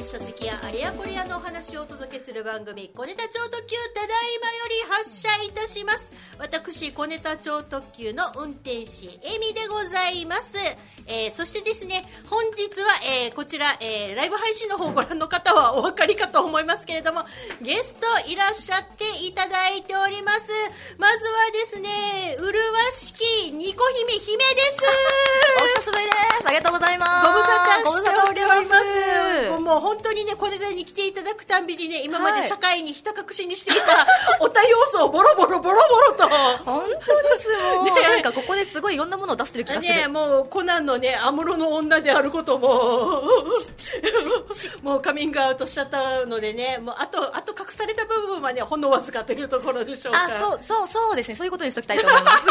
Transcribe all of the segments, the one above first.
it's just やあれやこれやのお話をお届けする番組「小ネタ超特急」ただいまより発車いたします私小ネタ超特急の運転士エミでございますえーそしてですね本日は、えーこちら、えーライブ配信の方をご覧の方はお分かりかと思いますけれどもゲストいらっしゃっていただいておりますまずはですね麗しきニコ姫姫ですお久しぶりです。ありがとうございます。ご無沙汰しております。もう本当にね、これに来ていただくたんびにね、今まではい社会にひた隠しにしていた おた要素をボロボロボロボロと。本当ですもう、ねなんかここですごいいろんなものを出してる気がする。ね、もうコナンのね安室の女であることももうカミングアウトしちゃったのでねもうあとあと隠された部分はねほんのわずかというところでしょうかあ、そう、そう、そうですね。そういうことにしときたいと思います。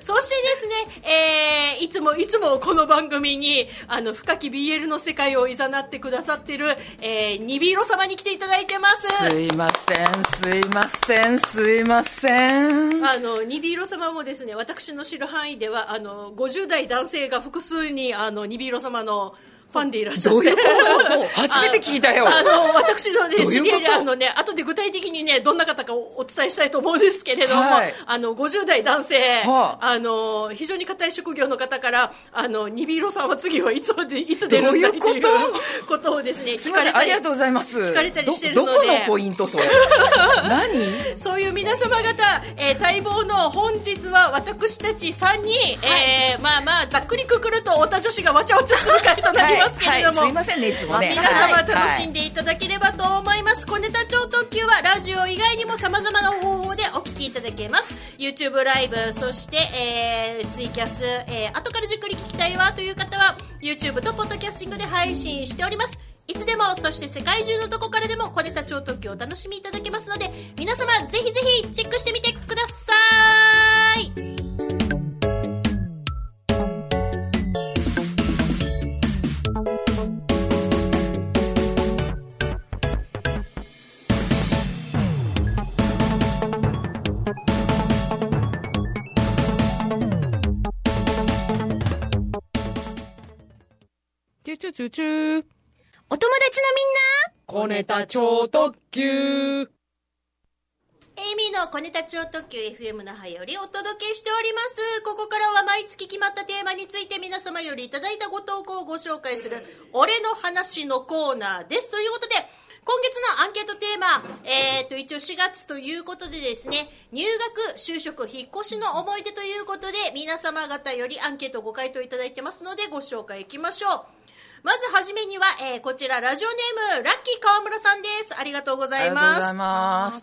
そしてですね、えーいつもいつもこの番組にあの深き BL の世界をいざなってくださってる、えー、ニビーロ様に来ていただいてますすいません、すいません、すいません。あのニビーロ様もですね私の知る範囲ではあの50代男性が複数にあのニビーロ様のファンでいらっしゃって。どういうこと？初めて聞いたよ。あの私の、ね、知り合いであの、ね、後で具体的に、ね、どんな方かをお伝えしたいと思うんですけれども、はい。あの50代男性、はあ。あの非常に固い職業の方からあのニビーロさんは次はいつまでいつ出るんだっていうどういうこと？をですねすいません、ありがとうございます。聞かれたりしてるどので。どこのポイントそれ？何？そういう皆様方、えー待望の本日は私たち3人、えーまあまあざっくりくくると太田女子がわちゃわちゃする回となりますけれども、はいはいすいませんね、いつもね。皆様はい。楽しんでいただければと思います、小ネタ超特急はラジオ以外にもさまざまな方法でお聞きいただけます。YouTube ライブそして、えーツイキャス、えー後からじっくり聞きたいわという方は YouTube とポッドキャスティングで配信しております。いつでもそして世界中のどこからでも小ネタ超特急をお楽しみいただけますので皆様ぜひぜひチェックしてみてくださいチュチュチュチュお友達のみんな小ネタ超特急エイミーの小ネタ超特急 FM 那覇よりお届けしております。ここからは毎月決まったテーマについて皆様よりいただいたご投稿をご紹介する、俺の話のコーナーです。ということで、今月のアンケートテーマ、えー、と、一応4月ということでですね、入学、就職、引っ越しの思い出ということで、皆様方よりアンケートご回答いただいてますので、ご紹介いきましょう。まずはじめには、えーこちら、ラジオネーム、ラッキー川村さんです。ありがとうございます。ありがとうございます。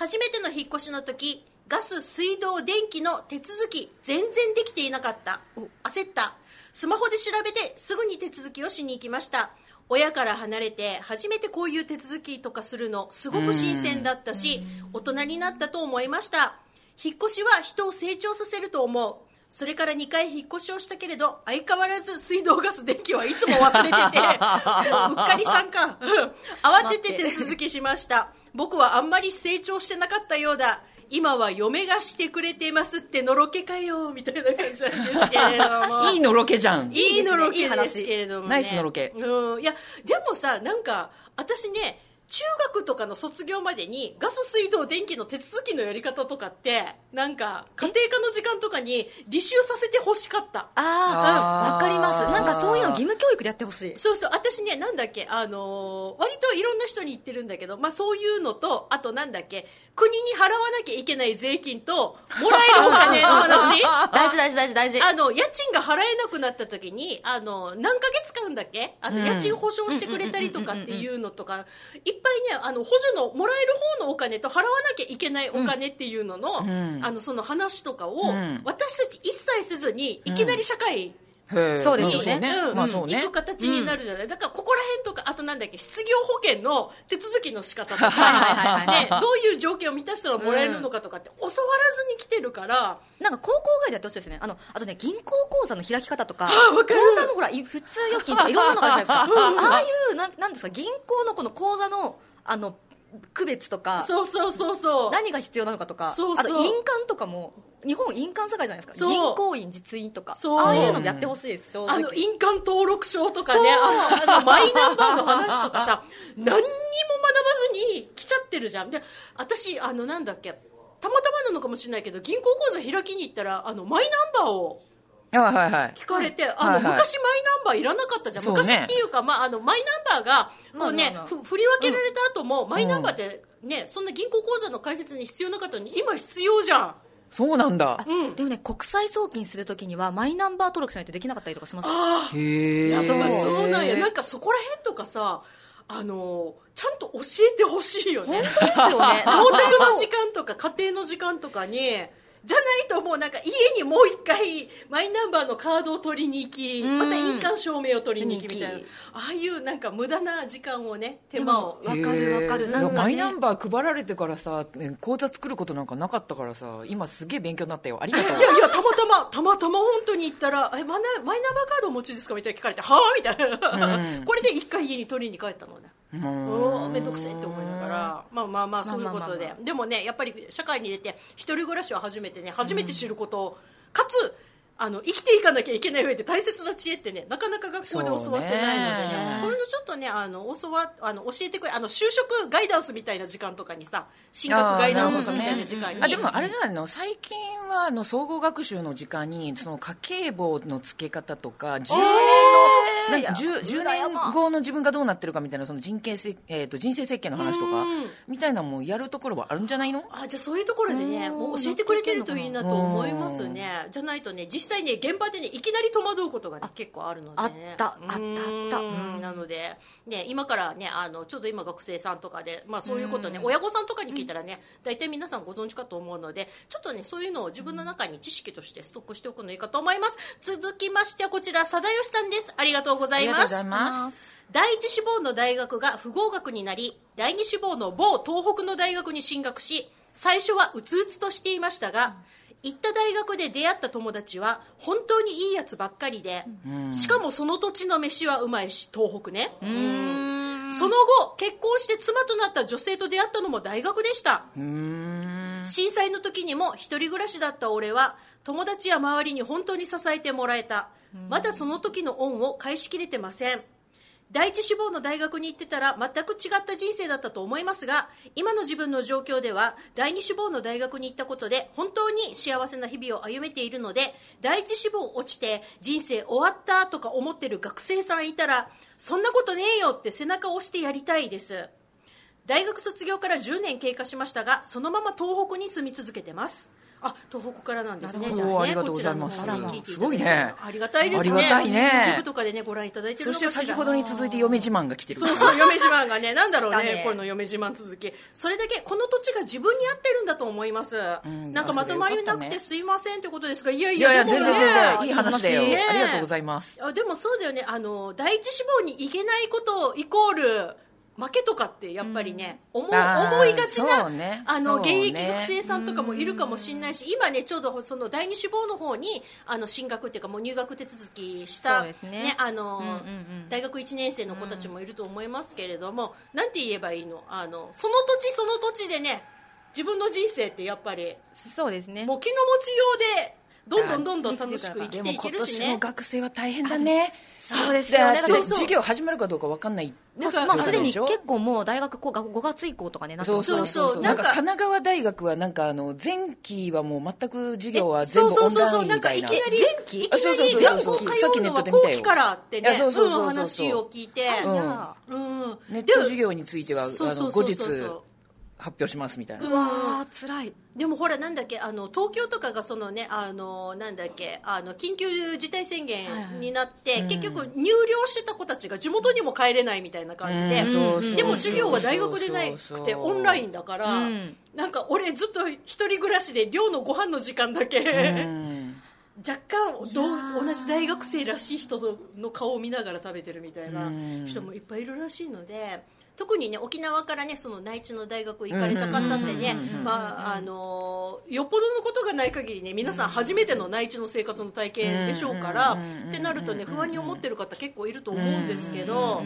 初めての引っ越しの時ガス水道電気の手続き全然できていなかった焦ったスマホで調べてすぐに手続きをしに行きました親から離れて初めてこういう手続きとかするのすごく新鮮だったし大人になったと思いました引っ越しは人を成長させると思うそれから2回引っ越しをしたけれど相変わらず水道ガス電気はいつも忘れててもう うっかりさんかうん慌てて。手続きしました。僕はあんまり成長してなかったようだ。今は嫁がしてくれてますってのろけかよみたいな感じなんですけれども。いいのろけじゃん。いいのろけですけれども、ね、ナイスのろけ。うん。いやでもさなんか私ね中学とかの卒業までにガス水道電気の手続きのやり方とかってなんか家庭科の時間とかに履修させてほしかった。ああ、あーわかります。なんかそういうの義務教育でやってほしい。そうそう。私ねなんだっけあのー割といろんな人に言ってるんだけど、まあ、そういうのとあとなんだっけ国に払わなきゃいけない税金ともらえるお金の話。大事大事大事大事。あの家賃が払えなくなった時にあの何ヶ月間だっけあの、うん。家賃保証してくれたりとかっていうのとかいっぱいねあの補助のもらえる方のお金と払わなきゃいけないお金っていうのの,、ん。あのその話とかを、ん。私たち一切せずにいきなり社会、そうですよね。うん。まあそうね。行く。形になるじゃない、だからここら辺とかあとなんだっけ失業保険の手続きの仕方とか、ね、どういう条件を満たしたらもらえるのかとかって教わらずに来てるから、なんか高校外でやってほしいですね。あの、あとね、銀行口座の開き方とか、口座のほら、い普通預金とかいろんなのがあるじゃないですか。ああいう、なんなんですか、銀行のこの口座の、あの、区別とか、そうそうそうそう。何が必要なのかとか、そうそう。あと印鑑とかも、日本印鑑社会じゃないですか。銀行員実印とかそう。ああいうのもやってほしいです正直。あの印鑑登録証とかねあのマイナンバーの話とかさ 何にも学ばずに来ちゃってるじゃん。で私あのなんだっけたまたまなのかもしれないけど銀行口座開きに行ったらあのマイナンバーを聞かれて、あの、昔マイナンバーいらなかったじゃん。昔っていうか、まあ、あの、マイナンバーが、こうね振り分けられた後も、マイナンバーってね、そんな銀行口座の開設に必要なかったのに、今必要じゃん。そうなんだ。うん。でもね国際送金するときにはマイナンバー登録しないとできなかったりとかしますああ、へえやっぱそうそうなんや。なんかそこら辺とかさ、あの、ちゃんと教えてほしいよね。本当ですよね。到宅の時間とか家庭の時間とかにじゃないともうなんか家にもう一回マイナンバーのカードを取りに行きうん。また印鑑証明を取りに行きみたいな。ああいうなんか無駄な時間をね手間を。わかるわかる。なんかね。マイナンバー配られてからさね口座作ることなんかなかったからさ今すげえ勉強になったよ。ありがとう。いやいやたまたまたまたま本当に行ったらえマイナマイナンバーカードお持ちですかみたいな聞かれてはあみたいな、うん。これで一回家に取りに帰ったのねうおーめんどくせえって思いながらまあまあまあそういうことで。でもねやっぱり社会に出て一人暮らしは初めてね初めて知ること、かつあの生きていかなきゃいけない上で大切な知恵ってねなかなか学校で教わってないのでね。こういうのちょっとねあの教わあの教えてくれあの就職ガイダンスみたいな時間とかにさ進学ガイダンスとかみたいな時間に。あでもあれじゃないの？最近はあの総合学習の時間にその家計簿の付け方とか10年のいやなんか 10, 10裏山年後の自分がどうなってるかみたいなその人形せ、えー、と人生設計の話とかうん。みたいなのもやるところはあるんじゃないの？あじゃあそういうところでねうん。もう教えてくれてるといいなと思いますね。じゃないとね実際ね現場でねいきなり戸惑うことが、ね、結構あるので、ね、あったあったあった。うん。うん。なので、ね、今からねあのちょうど今学生さんとかで、まあ、そういうことねうん。親御さんとかに聞いたらね大体皆さんご存知かと思うのでちょっとねそういうのを自分の中に知識としてストックしておくのいいかと思います。続きましてはこちら貞吉さんです。ありがとうございます。ありがとうございます。第一志望の大学が不合格になり第二志望の某東北の大学に進学し最初はうつうつとしていましたが、行った大学で出会った友達は本当にいいやつばっかりで、しかもその土地の飯はうまいし東北ね。うん。その後結婚して妻となった女性と出会ったのも大学でした。震災の時にも一人暮らしだった俺は友達や周りに本当に支えてもらえた。まだその時の恩を返しきれてません第一志望の大学に行ってたら全く違った人生だったと思いますが今の自分の状況では第二志望の大学に行ったことで本当に幸せな日々を歩めているので第一志望落ちて人生終わったとか思ってる学生さんいたらそんなことねえよって背中を押してやりたいです。大学卒業から10年経過しましたがそのまま東北に住み続けてます。あ東北からなんですね。じゃあねどありがとうございます。すごいね。ありがたいですね。ありがたいね。YouTube とかでねご覧いただいてるそして先ほどに続いて嫁自慢が来てる。そうそう嫁自慢がねなんだろうねね。この嫁自慢続き。それだけこの土地が自分に合ってるんだと思います、んなんかまとまりなくてすいませんということですがいやいいやいやね全然全然いい話だよ。ねありがとうございます。あでもそうだよね。あの第一志望に行けないことイコール負けとかってやっぱりね、思うあー思いがちな、ね。あの、ね。現役学生さんとかもいるかもしれないし今ねちょうどその第二志望の方にあの進学っていうかもう入学手続きしたね。あの、うんうんうん。大学1年生の子たちもいると思いますけれども、なんて言えばいいの？あのその土地その土地でね自分の人生ってやっぱりそうですね。もう気の持ちようでどんどんどんどん楽しく生きていけるしね。年の学生は大変だねそうですよね。だってそうそう。授業始まるかどうか分かんないだからまあすでにでしょ結構もう大学こう5月以降とかねなってそうそうそう。なかなんんか神奈川大学はなんかあの前期はもう全く授業は全そうそう部オンラそうそう。なんかインみたいな。いきなり前期？いきなりあそうそうそう学校通さっきネッうのは後期からってね。そうそうそうそう。うん話を聞いて。うん。やうん。ネット授業についてはあそうそうの後日そうそうそう発表しますみたいな。うわー辛い。でもほらなんだっけあの東京とかがそのねあのなんだっけあの緊急事態宣言になって、結局入寮してた子たちが地元にも帰れないみたいな感じで、でも授業は大学でなくてオンラインだから、うん。なんか俺ずっと一人暮らしで寮のご飯の時間だけ、うん。若干どう同じ大学生らしい人の顔を見ながら食べてるみたいなうん。人もいっぱいいるらしいので特にね沖縄からねその内地の大学行かれた方ってねまああのよっぽどのことがない限りね皆さん初めての内地の生活の体験でしょうからってなるとね不安に思ってる方結構いると思うんですけど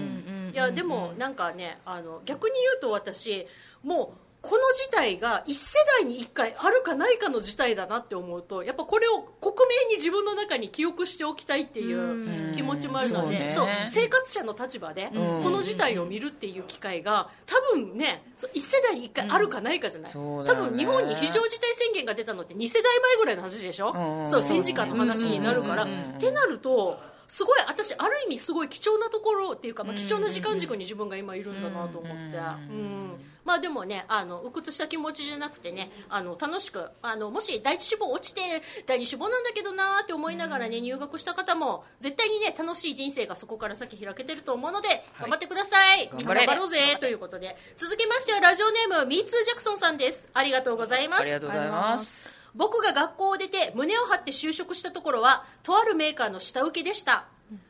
いやでもなんかねあの逆に言うと私もうこの事態が一世代に一回あるかないかの事態だなって思うとやっぱこれを克明に自分の中に記憶しておきたいっていう気持ちもあるのでそそううね。生活者の立場でうん。この事態を見るっていう機会が多分ね一世代に一回あるかないかじゃない、そうだよね。多分日本に非常事態宣言が出たのって2世代前ぐらいの話でしょ、うんそう戦時下の話になるから、ってなるとすごい私ある意味すごい貴重なところっていうか、まあ、貴重な時間軸に自分が今いるんだなと思って、うんまあでもねあの鬱屈した気持ちじゃなくてねあの楽しくあのもし第一志望落ちて第二志望なんだけどなーって思いながらね入学した方も絶対にね楽しい人生がそこから先開けてると思うので頑張ってください、頑張れ。ろうぜ。ということで。続きましてはラジオネームミーツージャクソンさんです。ありがとうございます。ありがとうございます僕が学校を出て胸を張って就職したところはとあるメーカーの下請けでした。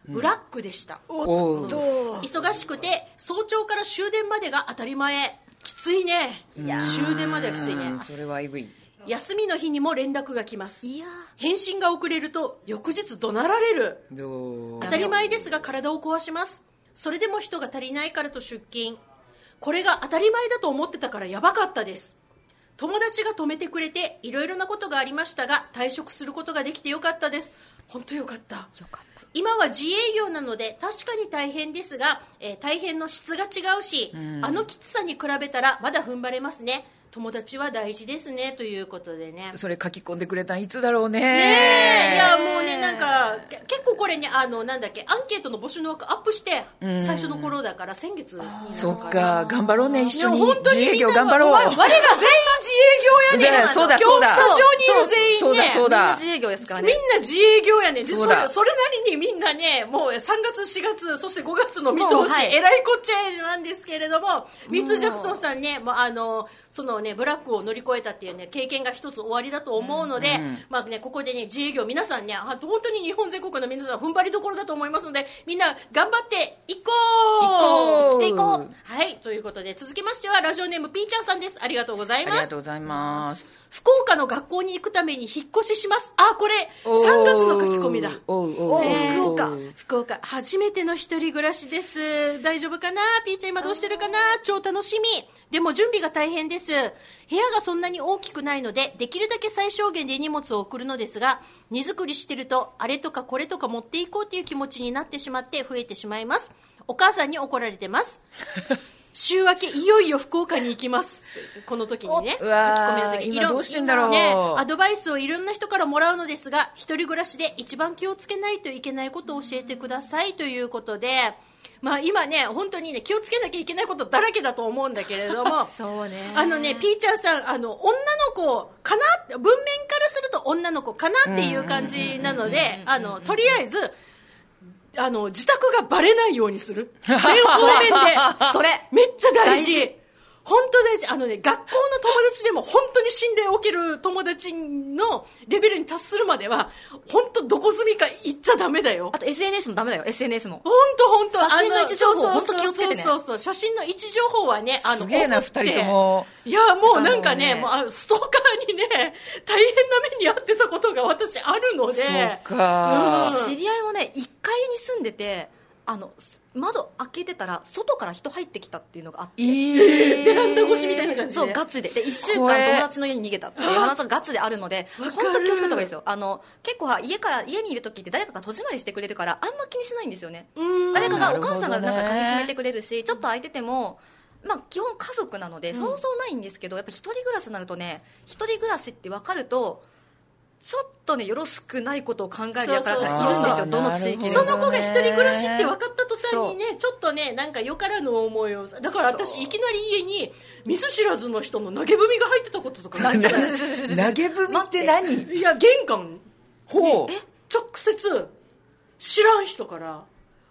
ブラックでした、おう。忙しくて早朝から終電までが当たり前。きついね。終電まではきついね。うんそれはえぐい。休みの日にも連絡が来ます。いや返信が遅れると翌日怒鳴られる。よ当たり前ですが体を壊します。それでも人が足りないからと出勤。これが当たり前だと思ってたからやばかったです友達が止めてくれていろいろなことがありましたが退職することができてよかったです。本当よかった。よかった。今は自営業なので確かに大変ですが、えー大変の質が違うし、あのきつさに比べたらまだ踏ん張れますね友達は大事ですねということでね。それ書き込んでくれたんいつだろうね。ねえ。いやもうねなんかけ結構これねあのなんだっけアンケートの募集の枠アップして最初の頃だから先月そっか頑張ろうね一緒に。自営にみんな業頑張ろう。我我ら全員自営業やねんねそうだ今日そうだ。スタジオにいる全員ね。そうだそうみんなだ自営業ですからみんねな自営業やねん。でそうだ。それそれなりにみんなねもう3月4月そして5月の見通し、はい。えらいこっちゃなんですけれどもミッツ・ジャクソンさんねもうあのそのねブラックを乗り越えたっていうね経験が一つ終わりだと思うので、まあねここでね自営業皆さんねあ本当に日本全国の皆さん踏ん張りどころだと思いますのでみんな頑張っていこう!行こう!していこう!はいということで続きましてはラジオネームピーちゃんさんです。ありがとうございありますがとうございます福岡の学校に行くために引っ越しします。あこれおー。3月の書き込みだ。おうお福岡。福岡。初めての一人暮らしです。大丈夫かな？ピーちゃん今どうしてるかな？超楽しみ。でも準備が大変です。部屋がそんなに大きくないのでできるだけ最小限で荷物を送るのですが荷造りしてるとあれとかこれとか持っていこうという気持ちになってしまって増えてしまいます。お母さんに怒られてます 週明けいよいよ福岡に行きます。この時にね書き込みの時今いろどうしてんだろう。ねアドバイスをいろんな人からもらうのですが一人暮らしで一番気をつけないといけないことを教えてくださいということで、まあ、今ね本当にね気をつけなきゃいけないことだらけだと思うんだけれども そうね。あのねピーちゃんさんあの女の子かな文面からすると女の子かなっていう感じなのであのとりあえずあの自宅がバレないようにする。全方面で それ。めっちゃ大事。大事。本当大事。あのね学校の友達でも本当に信頼を受ける友達のレベルに達するまでは本当どこ住みか行っちゃダメだよ。あと SNS もダメだよ SNS も。本当本当。写真の位置情報本当気をつけてね。そうそうそう写真の位置情報はねあのすげえな二人とも。いやもうなんかねねもうあストーカーにね大変な目に遭ってたことが私あるので。そうか。うん。知り合いもね1階に住んでてあの窓開けてたら外から人入ってきたっていうのがあって。ベランダ越しみたいな感じで。そうガチで。で1週間友達の家に逃げたって。いう話がガチであるので本当気をつけた方がいいですよ。あの結構家から家にいる時って誰かが戸締まりしてくれるからあんま気にしないんですよね。誰かがお母さんがなんか鍵閉めてくれるしちょっと空いててもまあ、基本家族なのでそうそうないんですけど、やっぱ一人暮らしになるとね一人暮らしって分かるとちょっとねよろしくないことを考えるやからがいるんですよどの地域でもその子が一人暮らしって分かった途端にねちょっとねなんかよからぬ思いを。だから私いきなり家に見ず知らずの人の投げ踏みが入ってたこととか。なんじゃない投げ踏みって何？いや玄関。ほう。直接知らん人から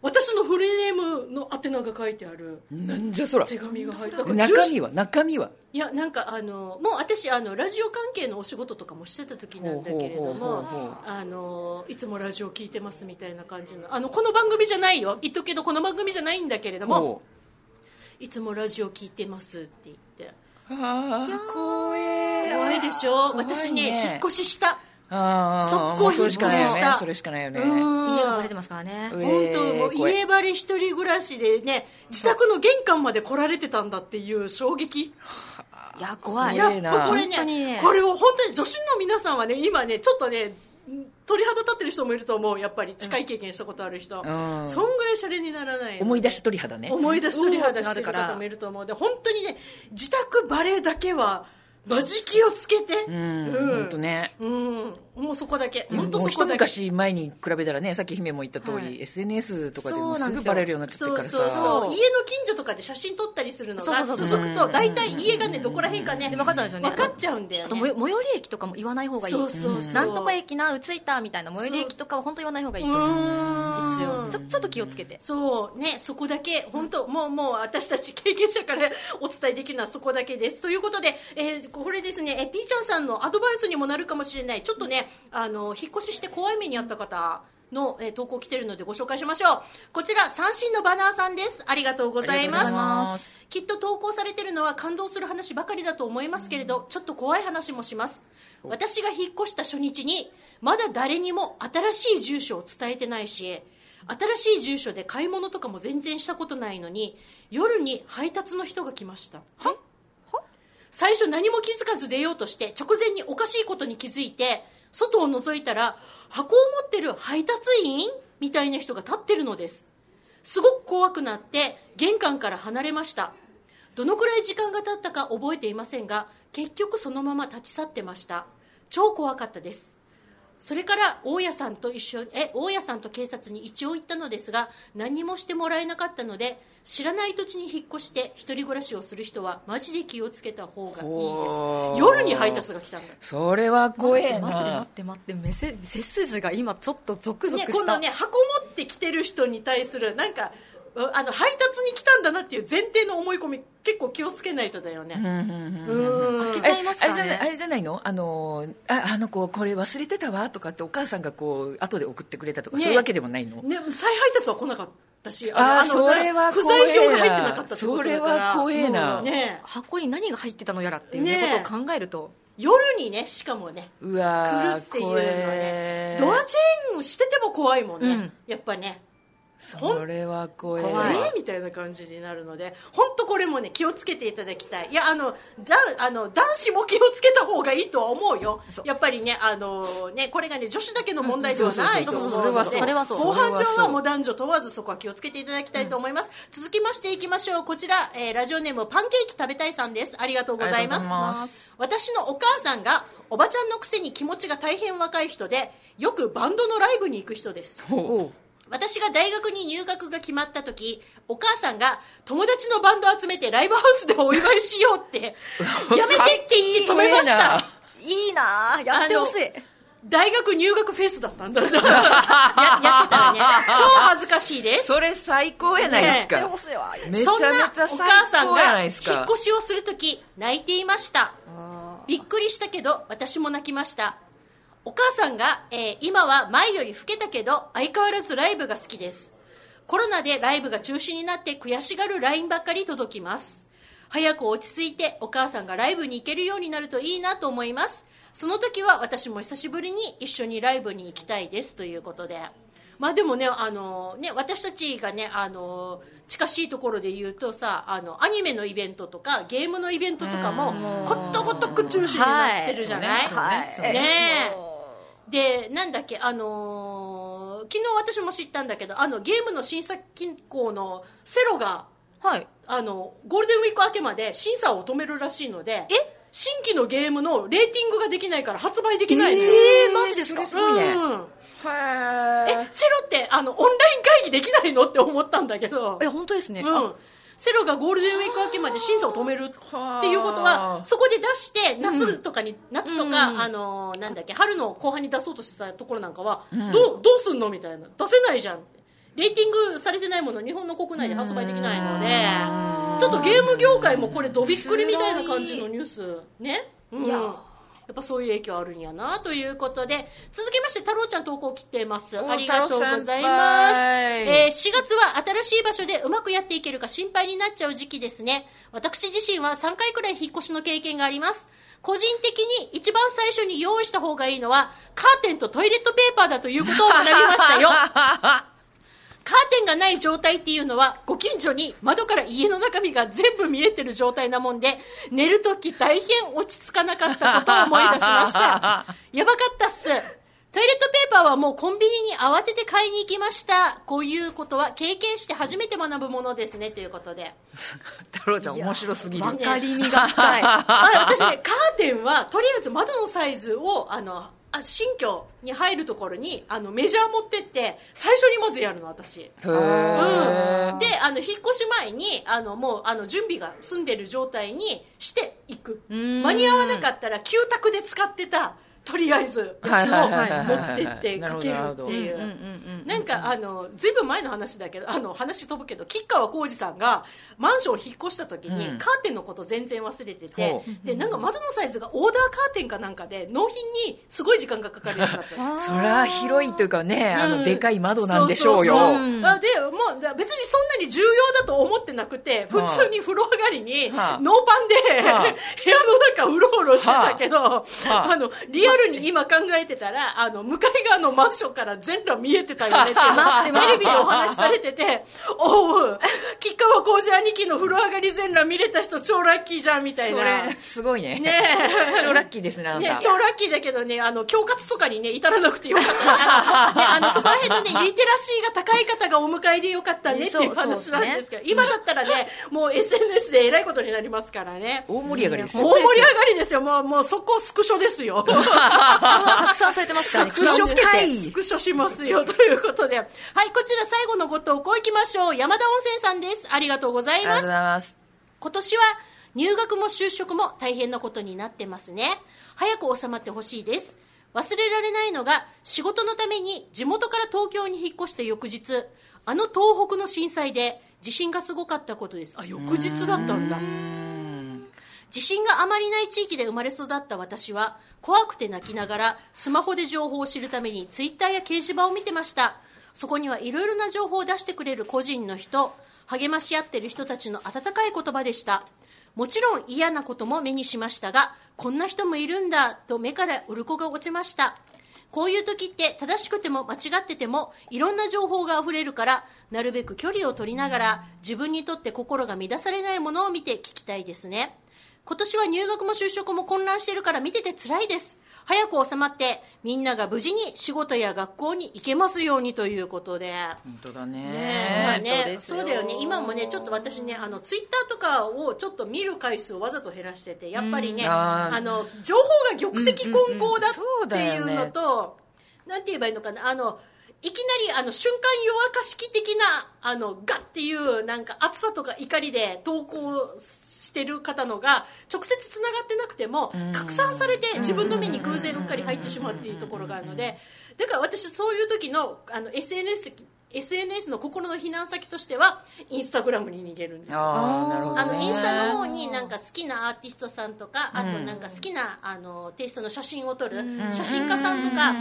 私のフルネームの宛名が書いてある。なんじゃそら。手紙が入ってだから中身は？中身は？いやなんかあのもう私あのラジオ関係のお仕事とかもしてた時なんだけれどもあのいつもラジオ聞いてますみたいな感じのあのこの番組じゃないよ。言っとくけどこの番組じゃないんだけれどもほいつもラジオ聞いてますって言って。うああ怖え怖いでしょ？ね。私ね引っ越しした速攻引っ越ししたね。それしかないよね。うん。家がバレてますからね。う本当もう家バレ一人暮らしでね自宅の玄関まで来られてたんだっていう衝撃。いや怖い。すやっぱこれね本当にね。これを本当に女子の皆さんはね今ねちょっとね鳥肌立ってる人もいると思う。やっぱり近い経験したことある人、ん。そんぐらいシャレにならない思い出し鳥肌ね。思い出し鳥肌してる方もいると思う。で本当にね自宅バレーだけはマジ気をつけて。うん本当ね。うん。もうそこだけ。本当もう一そこだけ。昔前に比べたらねさっき姫も言った通り、はい。SNS とかでもすぐバレるようになっちゃってるからさ。そうそうそう。家の近所とかで写真撮ったりするのがそうそうそう続くと大体家がねどこら辺かねで分かっちゃうん。ですよね分かっちゃうんだよあとね最最寄り駅とかも言わない方がいい。そうそうそう。なんとか駅な着いたみたいな最寄り駅とかは本当言わない方がいい。と思う一応ちょちょっと気をつけて。そう。ねそこだけ本当もうもう私たち経験者からお伝えできるのはそこだけです。ということで、えーこれですねえピーちゃんさんのアドバイスにもなるかもしれない。ちょっとねあの引っ越しして怖い目にあった方の、えー投稿来てるのでご紹介しましょう。こちら三振のバナーさんです。ありがとうございます。ありがとうございます。きっと投稿されてるのは感動する話ばかりだと思いますけれどちょっと怖い話もします。私が引っ越した初日にまだ誰にも新しい住所を伝えてないし新しい住所で買い物とかも全然したことないのに夜に配達の人が来ました。最初何も気づかず出ようとして直前におかしいことに気づいて外を覗いたら箱を持ってる配達員？みたいな人が立ってるのです。すごく怖くなって玄関から離れました。どのくらい時間が経ったか覚えていませんが結局そのまま立ち去ってました。超怖かったですそれから大家さんと一緒え大家さんと警察に一応行ったのですが何もしてもらえなかったので知らない土地に引っ越して一人暮らしをする人はマジで気をつけた方がいいほうです。夜に配達が来たんだそれは怖え待って待なって待って背筋が今ちょっとゾクゾね、クした、今度ね箱持ってきてる人に対するなんかうあの配達に来たんだなっていう前提の思い込み結構気をつけないとだよね。うん開けちゃいますからね。あれじゃないあれじゃないの？あのああの子これ忘れてたわとかってお母さんがこう後で送ってくれたとか、ね。そういうわけでもないの？ね、再配達は来なかったしあーのそれは不在票が入ってなかったってことだから。それは怖えな。ね。箱に何が入ってたのやらっていうねね。ことを考えると。夜にねしかもねうわー来るっていうのはねドアチェーンしてても怖いもんね、うん。やっぱねそれは怖え怖い。え？ーみたいな感じになるので本当これもね気をつけていただきたい。いやあのだあの男子も気をつけた方がいいとは思うよ。やっぱりねあのねこれがね女子だけの問題ではないと思うので。そうそれはそう後半上はもう男女問わずそこは気をつけていただきたいと思います、続きましていきましょう。こちら、えーラジオネームパンケーキ食べたいさんです。ありがとうございます。私のお母さんがおばちゃんのくせに気持ちが大変若い人でよくバンドのライブに行く人です私が大学に入学が決まった時お母さんが友達のバンド集めてライブハウスでお祝いしようって やめてって言って止めました。いいな。あやってほしい。大学入学フェスだったんだ。ややってたらね。超恥ずかしいです。それ最高やないですか、やってほしいわ。めちゃめちゃそんなお母さんが引っ越しをする時泣いていました。びっくりしたけど私も泣きましたお母さんが、えー今は前より老けたけど相変わらずライブが好きです。コロナでライブが中止になって悔しがる LINE ばっかり届きます。早く落ち着いてお母さんがライブに行けるようになるといいなと思います。その時は私も久しぶりに一緒にライブに行きたいです。ということで。まあでもねあのね私たちがねあの近しいところで言うとさあのアニメのイベントとかゲームのイベントとかもことごとく中止になってるじゃない、はい。そうね。ね。えでなんだっけあのー昨日私も知ったんだけどあのゲームの審査機構のセロがはい。あのゴールデンウィーク明けまで審査を止めるらしいので新規のゲームのレーティングができないから発売できないのよ、えーマジですか？それすごいね。うん。はえセロってあのオンライン会議できないの？って思ったんだけど。え本当ですね、うん、セロがゴールデンウィーク明けまで審査を止めるっていうことはそこで出して夏とかに、夏とか、あのーなんだっけ春の後半に出そうとしてたところなんかは、どうどうすんのみたいな。出せないじゃんレーティングされてないもの日本の国内で発売できないのでちょっとゲーム業界もこれどびっくりみたいな感じのニュース。ね、うん、やっっぱそういう影響あるんやなということで続きまして太郎ちゃん投稿来てます。おありがとうございます、えー4月は新しい場所でうまくやっていけるか心配になっちゃう時期ですね。私自身は3回くらい引っ越しの経験があります。個人的に一番最初に用意した方がいいのはカーテンとトイレットペーパーだということを学びましたよ カーテンがない状態っていうのは、ご近所に窓から家の中身が全部見えてる状態なもんで、寝るとき大変落ち着かなかったことを思い出しました。やばかったっす。トイレットペーパーはもうコンビニに慌てて買いに行きました。こういうことは経験して初めて学ぶものですね、ということで。太郎ちゃん面白すぎるわかりみが深いあ私ね、カーテンはとりあえず窓のサイズをあのあ新居に入るところにあのメジャー持ってって最初にまずやるの私。へうん。ーであの引っ越し前にあのもうあの準備が済んでる状態にしていく。ん。間に合わなかったら旧宅で使ってたとりあえずやつをはいはいはいはい。持ってってかけるっていう。うんうんうんなんかあのずいぶん前の話だけどあの話飛ぶけど吉川晃司さんがマンション引っ越した時に、うん。カーテンのこと全然忘れててほでなんか窓のサイズがオーダーカーテンかなんかで納品にすごい時間がかかるやつだったの。そりゃ広いというかね、あうん。のでかい窓なんでしょうよ。そそそあでもう別にそんなに重要だと思ってなくて普通に風呂上がりにはあノーパンで、はあ 部屋の中うろうろしてたけど、はああのリアルに今考えてたらあの向かい側のマンションから全裸見えてたよねって テレビでお話しされてて おう吉川晃司兄貴の風呂上がり全裸見れた人超ラッキーじゃんみたいそな。れすごいねねえ超ラッキーですねね、超ラッキーだけどね、あの、恐喝とかにね、至らなくてよかった。あの、ね、あのそこら辺のね、リテラシーが高い方がお迎えでよかったねっていう話なんですけど、今だったらね、もう SNS でえらいことになりますからね。大盛り上がりです大よ盛り上がりですよ。もう、もうそこスクショですよ。拡散されてますからねスクショスクショしますよ。ということで。はい、こちら最後のご投稿いきましょう。山田温泉さんです。ありがとうございますありがとうご。ざいます今年は入学も就職も大変なことになってますね早く収まってほしいです忘れられないのが仕事のために地元から東京に引っ越した翌日あの東北の震災で地震がすごかったことですあ翌日だったんだ地震があまりない地域で生まれ育った私は怖くて泣きながらスマホで情報を知るためにツイッターや掲示板を見てました。そこにはいろいろな情報を出してくれる個人の人励まし合ってる人たちの温かい言葉でした。もちろん嫌なことも目にしましたがこんな人もいるんだと目から鱗が落ちました。こういう時って正しくても間違っててもいろんな情報があふれるからなるべく距離を取りながら自分にとって心が乱されないものを見て聞きたいですね。今年は入学も就職も混乱してるから見てて辛いです。早く収まってみんなが無事に仕事や学校に行けますようにということで。本当だね。ねねそうだよね。今もねちょっと私ねあのツイッターとかをちょっと見る回数をわざと減らしててやっぱりね、うん。あーあの情報が玉石混交だっていうだよね。のと、なんて言えばいいのかな。あのいきなりあの瞬間湯沸かし器的なあのガッっていうなんか熱さとか怒りで投稿してる方のが直接つながってなくても拡散されて自分の目に偶然うっかり入ってしまうっていうところがあるのでだから私そういう時のあの SNS SNS の心の避難先としてはインスタグラムに逃げるんですよ。ああなるほど、ね、あのインスタの方になんか好きなアーティストさんとかあとなんか好きなあのテイストの写真を撮る写真家さんとか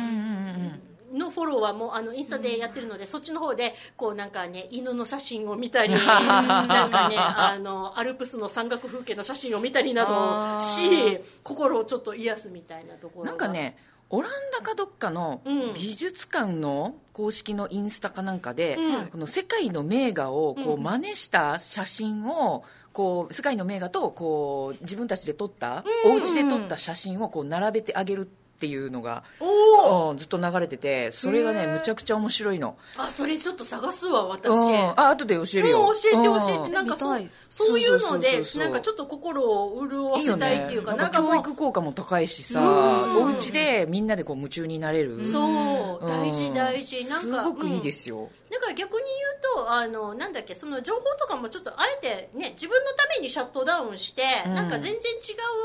のフォローはもうあのインスタでやってるのでそっちの方でこうなんかね犬の写真を見たり なんかねあのアルプスの山岳風景の写真を見たりなどし心をちょっと癒すみたいなところが。なんかねオランダかどっかのうん。美術館の公式のインスタかなんかで、うん。この世界の名画をこううん。真似した写真をこう世界の名画とこう自分たちで撮った、お家で撮った写真をこう並べてあげるっていうのが、うんずっと流れててそれがねむちゃくちゃ面白いの、あそれちょっと探すわ私。うん、あ後で教えるよ、うん、教えてうん。教えて。なんかそう見たい。そういうのそうそうでそうそう。なんかちょっと心を潤わいいよせたいねっていうかなんか教なんかもう育効果も高いしさ、うん。お家でみんなでこう夢中になれる。そう。うん。大事大事。なんかすごくいいでうん。すよ、だから逆に言うとあのなんだっけその情報とかもちょっとあえてね自分のためにシャットダウンして、うん。なんか全然違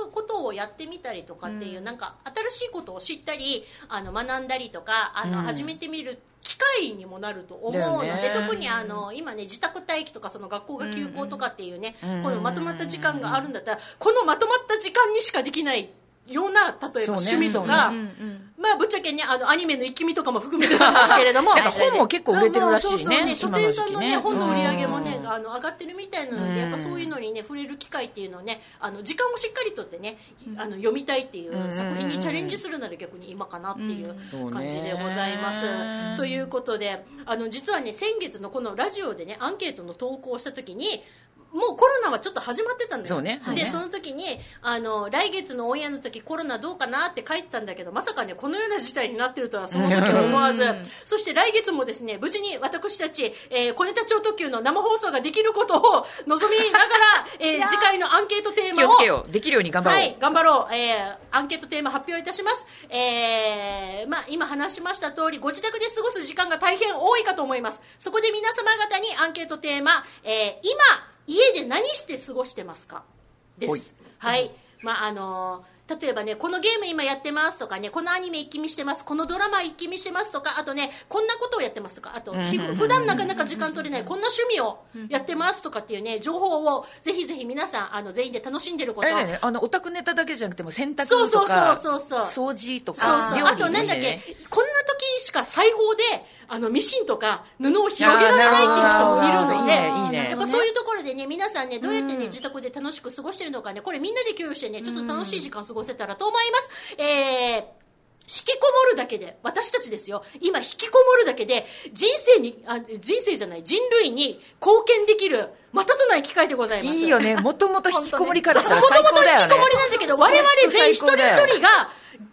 うことをやってみたりとかっていう、なんか新しいことを知ったりあの学んだりとかあの、うん。始めてみる機会にもなると思うので、特にあの今ね自宅待機とかその学校が休校とかっていうね、うん。このまとまった時間があるんだったらこのまとまった時間にしかできないような例えば趣味とそうか、ねまあぶっちゃけねあのアニメの一気見とかも含めてなんですけれども。本も結構売れてるらしいねそうそうね書店さんのね本の売り上げもねうんあの上がってるみたいなのでやっぱそういうのにね触れる機会っていうのをねあの時間もしっかりとってねあの読みたいっていう作品にチャレンジするなら逆に今かなっていう感じでございます。ということであの実はね先月のこのラジオでねアンケートの投稿をした時にもうコロナはちょっと始まってたんだよ。そうね。はいね。でその時にあの来月のオンエアの時コロナどうかなって書いてたんだけどまさかねこのような事態になってるとはその時は思わず。そして来月もですね無事に私たち、えー、小ネタ超特急の生放送ができることを望みながら、えー。次回のアンケートテーマを気をつけよう。できるように頑張ろう、はい、頑張ろう、えーアンケートテーマ発表いたします、えーまあ、今話しました通りご自宅で過ごす時間が大変多いかと思います。そこで皆様方にアンケートテーマ、えー今家で何して過ごしてますか？です。はい、まああのー例えばねこのゲーム今やってますとかねこのアニメ一気見してますこのドラマ一気見してますとかあとねこんなことをやってますとかあと普段なかなか時間取れないこんな趣味をやってますとかっていうね情報をぜひぜひ皆さんあの全員で楽しんでること。ね。あのオタクネタだけじゃなくても洗濯そうそうとかそうそうそう。掃除とそうそう。かあとなんだっけ、こんな時しか裁縫であのミシンとか布を広げられないっていう人もいるので、やっぱそういうところでね皆さんねどうやってね自宅で楽しく過ごしてるのかねこれみんなで共有してねちょっと楽しい時間過ごせたらと思います。えー引きこもるだけで私たちですよ。今引きこもるだけで人生にあ人生じゃない人類に貢献できるまたとない機会でございます。いいよね。もともと引きこもりからしたらもと最もと引き高だよね。こもりなんだけど我々全員一人一人が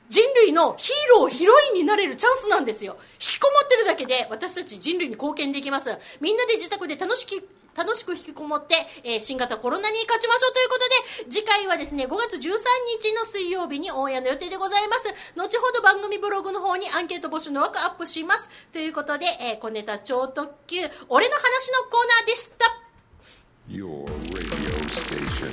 人類のヒーローヒロインになれるチャンスなんですよ。引きこもってるだけで私たち人類に貢献できます。みんなで自宅で楽しき楽しく引きこもって、えー新型コロナに勝ちましょうということで次回はですね5月13日の水曜日にオンエアの予定でございます後ほど番組ブログの方にアンケート募集の枠アップしますということで、えー小ネタ超特急俺の話のコーナーでした Your radio station.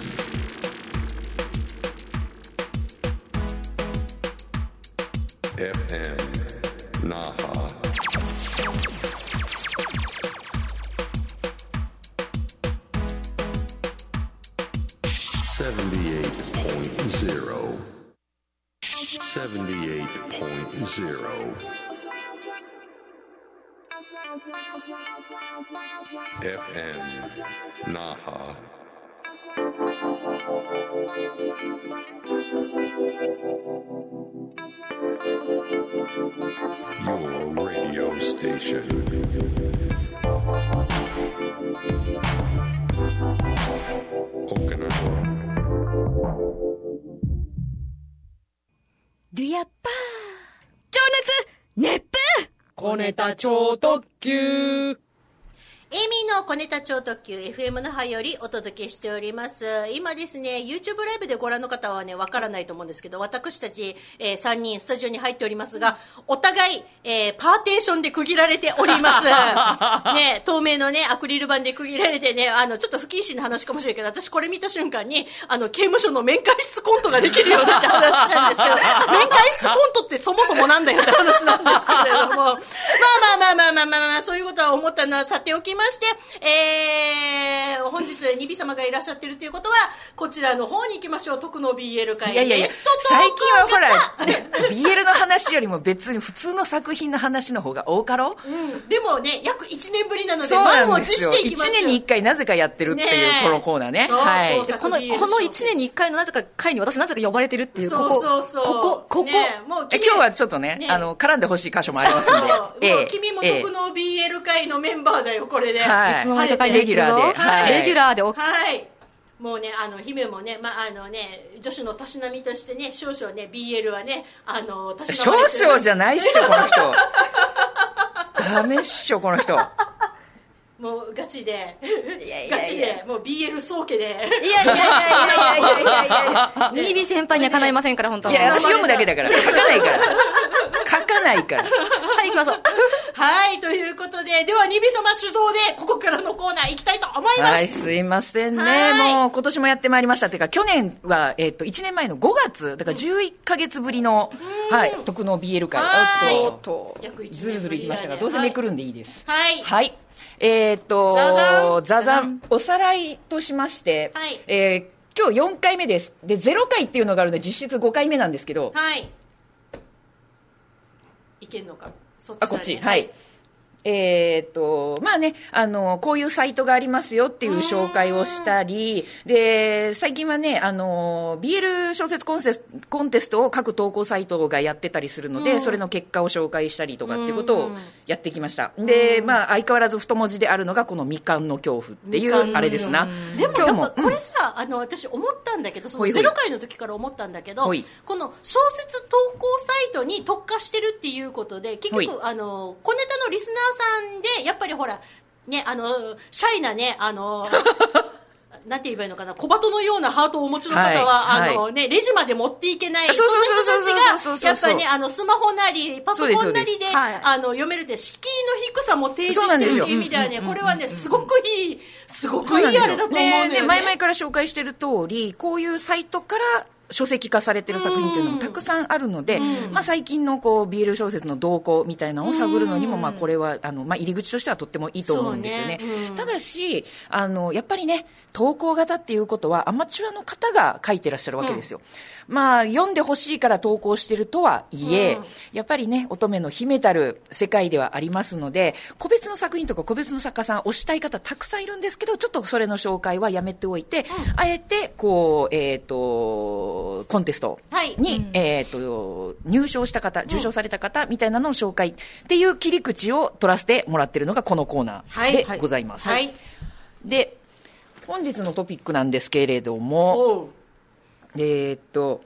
FM Naha. 78.0. 78.0. FM Naha. Your radio station. デュヤッパー。情熱熱風。小ネタ超特急。エイミーの小ネタ超特急 FM 那覇よりお届けしております。今ですね、YouTube ライブでご覧の方はね、わからないと思うんですけど、私たち、え3人スタジオに入っておりますが、お互い、えーパーテーションで区切られております。ね、透明のね、アクリル板で区切られてね、あの、ちょっと不謹慎な話かもしれないけど、私これ見た瞬間に、あの、刑務所の面会室コントができるようだって話したんですけど、面会室コントってそもそもなんだよって話なんですけれども、まあまあまあまあまあまあまあ、そういうことは思ったのはさておきまして、えー、本日、ニビ様がいらっしゃってるということは、こちらの方に行きましょう、徳の BL 会。いやいやいや最近はほら、ね、BL の話よりも別に普通の作品の話の方が多かろ？うん、でもね、約1年ぶりなので、満を持していきましょう。1年に1回なぜかやってるっていうこのコーナーね。はい。このこの1年に1回のなぜか回に私なぜか呼ばれてるっていうここそうそうそう。ここここ、ねもう今日はちょっとねね。あの絡んでほしい箇所もありますんで。そうもうええ。君もええ徳の BL 会のメンバーだよ、これで。はい。いつの間にかレギュラーで。はい。レギュラーで OK はい。もうね、あの、姫もね、まあ、あのね、女子のたしなみとしてね、少々ね、BL はね、あの、たしな少まれてる。々じゃないっしょこの人。ダメっしょこの人もうガチで。ガチでもう BL 家で。いやいやいやいやいやいやいやニビ先輩にはかないませんから本当いや私読むだけだから。書かないから。書かないから。はい行きましょう。はいということででは二尾様主導でここからのコーナー行きたいと思います。はいすいませんね。もう今年もやってまいりました。っていうか去年はえっと1年前の5月。だから11か月ぶりのはい特の BL 会。おっと。ずるずるいきましたがどうせめくるんでいいです。はい。はい。えっ、と、ザザン。おさらいとしまして、はい。えー今日4回目です。で0回っていうのがあるので実質5回目なんですけど。はい。いけんのか。そっちあこっち。はいえーっとまあねあのこういうサイトがありますよっていう紹介をしたりで最近はねあの BL 小説コンセスコンテストを各投稿サイトがやってたりするので、それの結果を紹介したりとかっていうことをやってきました。でまあ相変わらず太文字であるのがこの未完の恐怖っていうあれですな。でもやっぱこうん。れさ、あの私思ったんだけどそのゼロ回の時から思ったんだけどこの小説投稿サイトに特化してるっていうことで結局あの小ネタのリスナーさんでやっぱりほらねあのシャイなねあの なんて言えばいいのかな小鳩のようなハートをお持ちの方は、はいあのね、レジまで持っていけないあそうそうそうそんな人たちがやっぱりねあのスマホなりパソコンなりではい。あの読めるって敷居の低さも提示してるっていう意味ではねこれはねすごくいいすごくいいあれだと思うんだよね。前々から紹介してる通りこういうサイトから書籍化されてる作品っていうのもたくさんあるので、まあ、最近のこう BL 小説の動向みたいなのを探るのにも、まあ、これはあの、まあ、入り口としてはとってもいいと思うんですよね。ね。うん。ただしあのやっぱりね投稿型っていうことはアマチュアの方が書いてらっしゃるわけですよ、まあ読んでほしいから投稿してるとはいえ、やっぱりね乙女の秘めたる世界ではありますので個別の作品とか個別の作家さん推したい方たくさんいるんですけどちょっとそれの紹介はやめておいて、あえてこう、えー、とコンテストはい。に、えー、と入賞した方受賞された方みたいなのを紹介っていう切り口を取らせてもらってるのがこのコーナーでございます、はいで本日のトピックなんですけれどもえーっと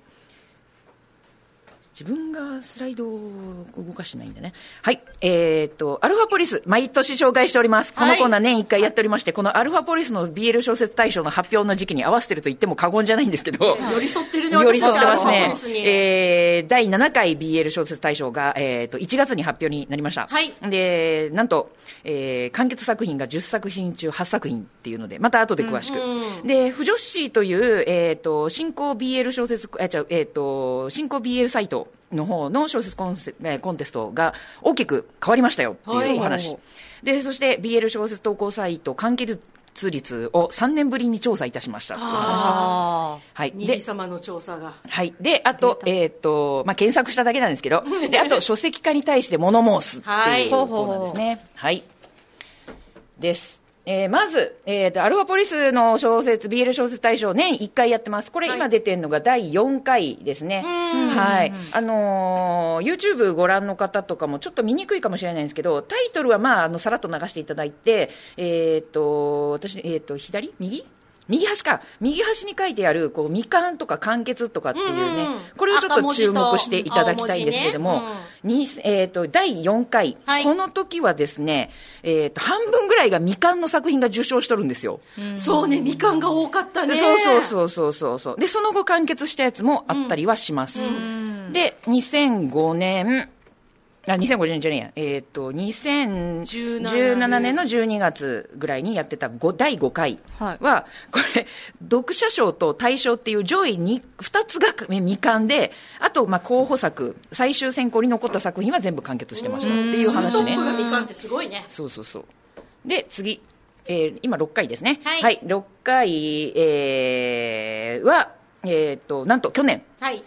自分がスライドを動かしてないんでね。はい。えーっと、アルファポリス、毎年紹介しております。このコーナー年1回やっておりまして、このアルファポリスの BL 小説大賞の発表の時期に合わせてると言っても過言じゃないんですけど、寄り添ってるね寄り添ってますねえー、第7回 BL 小説大賞が、えーっと、1月に発表になりました。はいで、なんと、えー、完結作品が10作品中8作品っていうので、また後で詳しく。で、不女子という、えーっと、新興 BL 小説、えー、違うえーっと、新興 BL サイトの方の小説コンセえーコンテストが大きく変わりましたよっていうお話。はいで、そして BL 小説投稿サイト完結率を3年ぶりに調査いたしましたはい。で、様の調査がはい。で、あと、えーっと、まあ、検索しただけなんですけど、で、あと、書籍化に対して物申すってはいいうコーナーですね。はい。です。えーまず、えーと、アルファポリスの小説、BL 小説大賞、年1回やってます。これ、今出てるのが第4回ですね。はい。あのー YouTube ご覧の方とかもちょっと見にくいかもしれないんですけど、タイトルは、まあ、あの、さらっと流していただいて、えっ、と、私、えっ、と、左？右？右端か。右端に書いてある、こう、未完とか完結とかっていうね、うんうんこれをちょっと注目していただきたいんですけれども、赤文にえー、と第4回、はいこの時はですね、えー、と半分ぐらいが未完の作品が受賞しとるんですよ。そうねみかんが多かったねそうそうそうそうそうそう。で、その後完結したやつもあったりはします。で、2005年、あ、2005年じゃねえや。えっ、と、2017年の12月ぐらいにやってたご第5回は、はいこれ、読者賞と大賞っていう上位に2つが未完で、あと、まあ、候補作、最終選考に残った作品は全部完結してましたっていう話ねツートップ。がみかんってすごいねそうそうそう。で、次。えー今6回ですね。はい6回、えーは、えーっと、なんと去年、はい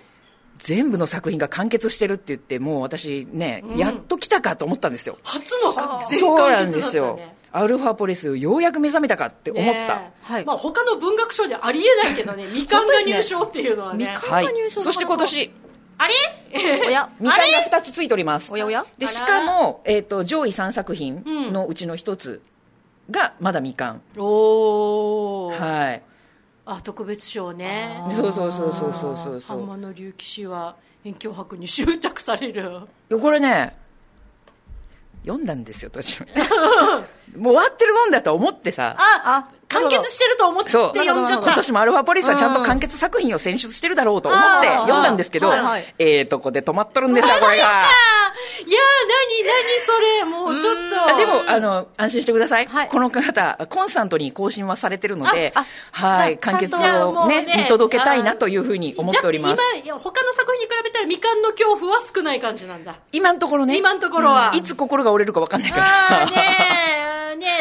全部の作品が完結してるって言って、もう私ね、やっと来たかと思ったんですよ。初の全そうなん完結だったですよね。アルファポリス、ようやく目覚めたかって思った。はい。まあ他の文学賞でありえないけどねみかんが入賞っていうのはね。はい簡単入賞。そして今年、あれ？おや？みかんが2つついております。おやおや？で、しかも、えーっと、上位3作品のうちの1つがまだみかん。おおはい。あ特別賞ね。そうそうそうそうそうそうそう。半間の竜騎士は遠鏡博に執着される。これね読んだんですよ私も もう終わってるもんだと思ってさ。あ完結してると思って読んじゃった。年もアルファポリスはちゃんと完結作品を選出してるだろうと思って読んだんですけど、はいはい。ええとこで止まっとるんですよこれが。あいやー何何それもうちょっと。あでもあの安心してください、はい。この方コンスタントに更新はされてるのでああはい完結をね見届けたいなというふうに思っております。じゃあ今いや他の作品に比べたらみかんの恐怖は少ない感じなんだ。今のところね。今のところは。いつ心が折れるか分かんないから。ああねえ。ね、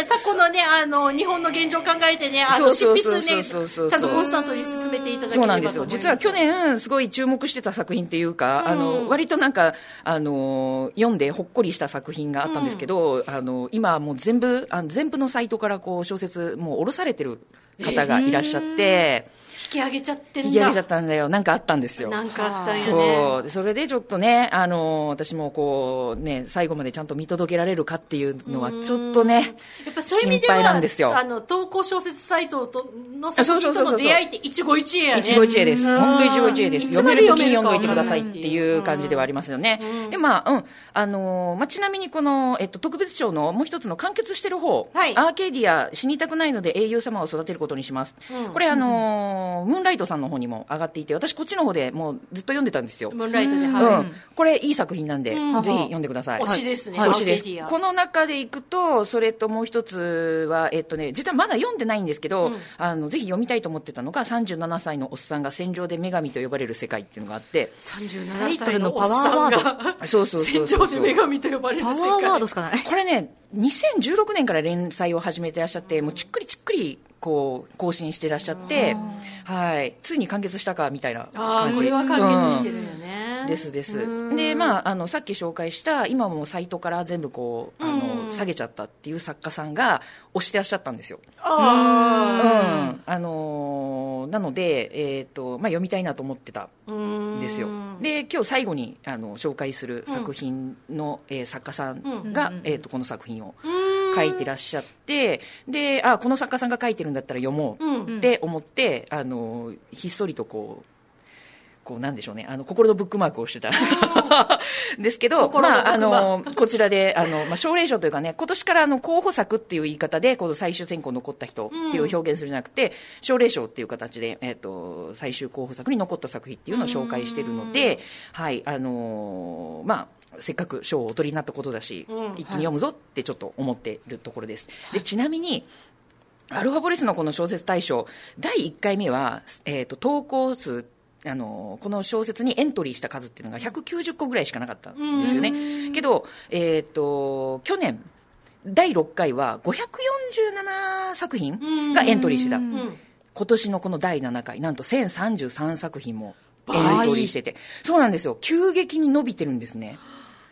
昨今のね、あの、日本の現状を考えてね、あの、執筆ね、ちゃんとコンスタントに進めていただければとそう思います。なんですよ。実は去年、すごい注目してた作品っていうか、あの割となんかあの読んでほっこりした作品があったんですけど、あの今はもう全部あの全部のサイトからこう小説、もう下ろされてる方がいらっしゃって、引き上げちゃってんだ。引き上げちゃったんだよ、なんかあったんですよ。なんかあったんやね。そうでそれでちょっとね、あの私もこう、ね、最後までちゃんと見届けられるかっていうのは、ちょっとねやっぱそういう意味で心配は、なんですよ。あの、投稿小説サイトとの作品との出会いって一期一会やね。一期一会です。うん本当一期一会です。読める時に読んどいてくださいかっていう感じではありますよね。で、まあ、うん。あのーまあ、ちなみにこの、えっと、特別賞のもう一つの完結してる方、はいアーケーディア、死にたくないので英雄様を育てることにします。これ、あのームーンライトさんの方にも上がっていて、私こっちの方でもうずっと読んでたんですよ。ムーンライトで、うはい。ん、これいい作品なんで、ぜひ読んでください。推しですね。はい。推しです。この中でいくと、それともう一つは、えっとね、実はまだ読んでないんですけど、あのぜひ読みたいと思ってたのが、37歳のおっさんが戦場で女神と呼ばれる世界っていうのがあって、37タイト歳のおっルのパワーワーが、そうそうそうそう戦場で女神と呼ばれる世パ界。ワーワードしかない。これね、2016年から連載を始めてらっしゃって、もうちっくりちっくりこう更新してらっしゃって、はい、ついに完結したかみたいな感じ。これは完結してるよね。ですです。で、まあ、あのさっき紹介した今もサイトから全部こうあの、下げちゃったっていう作家さんが推してらっしゃったんですよ、あうん。あのーなので、えーとまあ、読みたいなと思ってたんですよ。で今日最後にあの紹介する作品の、えー作家さんが、えー、とこの作品を書いてらっしゃってであこの作家さんが書いてるんだったら読もうって思って、あのひっそりとこうこうなんでしょうね、あの心のブックマークをしてた。ですけど、まあ、あのこちらであの、まあ、奨励賞というかね、今年からあの候補作っていう言い方で、この最終選考残った人っていう表現するんじゃなくて、奨励賞っていう形で、えっと最終候補作に残った作品っていうのを紹介しているので、はいあのーまあ、せっかく賞をお取りになったことだし、一気に読むぞってちょっと思っているところです。でちなみにアルファボリスのこの小説大賞、第1回目は、えー、と投稿数、あのこの小説にエントリーした数っていうのが190個ぐらいしかなかったんですよね。けど、えー、と去年、第6回は547作品がエントリーしてた。今年のこの第7回、なんと1033作品もエントリーしてて、そうなんですよ、急激に伸びてるんですね。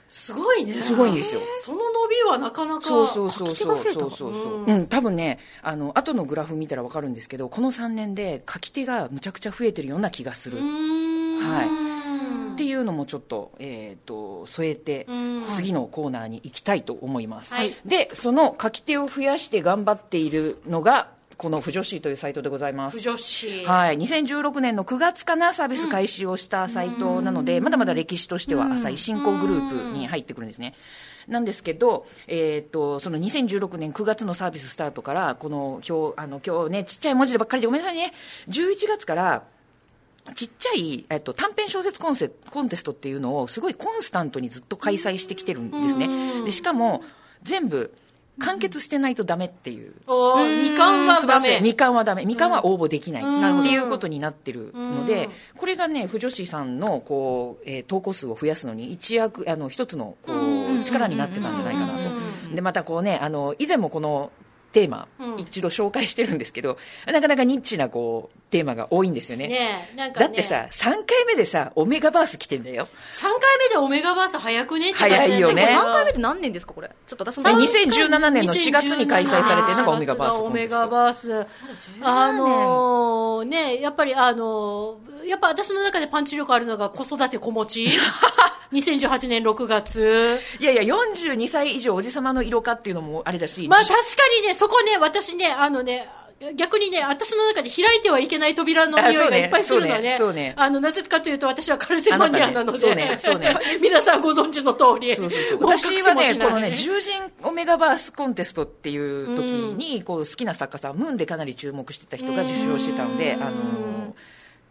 すごいね。すごいんですよ。その伸びはなかなか。そうそうそうそう。そうそうそう。うん。多分ねあの後のグラフ見たら分かるんですけどこの3年で書き手がむちゃくちゃ増えてるような気がする。はい。っていうのもちょっと,、えー、と添えて次のコーナーに行きたいと思います、はい。でその書き手を増やして頑張っているのがこの「不女子」というサイトでございます不女子。はい、2016年の9月かな、サービス開始をしたサイトなので、まだまだ歴史としては浅い新興グループに入ってくるんですね。なんですけど、えー、とその2016年9月のサービススタートから、この今日あの今日ね、ちっちゃい文字でばっかりでごめんなさいね、11月からちっちゃい、えっと、短編小説コンセコンテストっていうのをすごいコンスタントにずっと開催してきてるんですね。でしかも全部完結してないとダメっていう。おーみかんはダメ。みかんはダメ。みかんは応募できない。っていうことになってるので、これがね、不女子さんの、こう、えー投稿数を増やすのに、一役、あの、一つの、こう、力になってたんじゃないかなと。で、またこうね、あの、以前もこの、テーマ、一度紹介してるんですけど、なかなかニッチなこうテーマが多いんですよね。ねえなんかねだってさ、3回目でさ、オメガバース来てんだよ。3回目でオメガバース早くね？って早いよね3回目って何年ですかこれ？ちょっと私もで2017年の4月に開催されてるのがオメガバースオメガバース。あのーね、やっぱりあのーやっぱ私の中でパンチ力あるのが子育て子持ち？2018年6月。いやいや、42歳以上おじさまの色かっていうのもあれだし、まあ確かにね、そこね、私ね、あのね、逆にね、私の中で開いてはいけない扉の匂いがいっぱいするのね。あそうねの、なぜかというと私はカルセマニアなので。皆さんご存知の通り。そうそうそうもう隠し私はね、このね、獣人オメガバースコンテストっていう時に、こう好きな作家さん、ムーンでかなり注目してた人が受賞してたので、あのー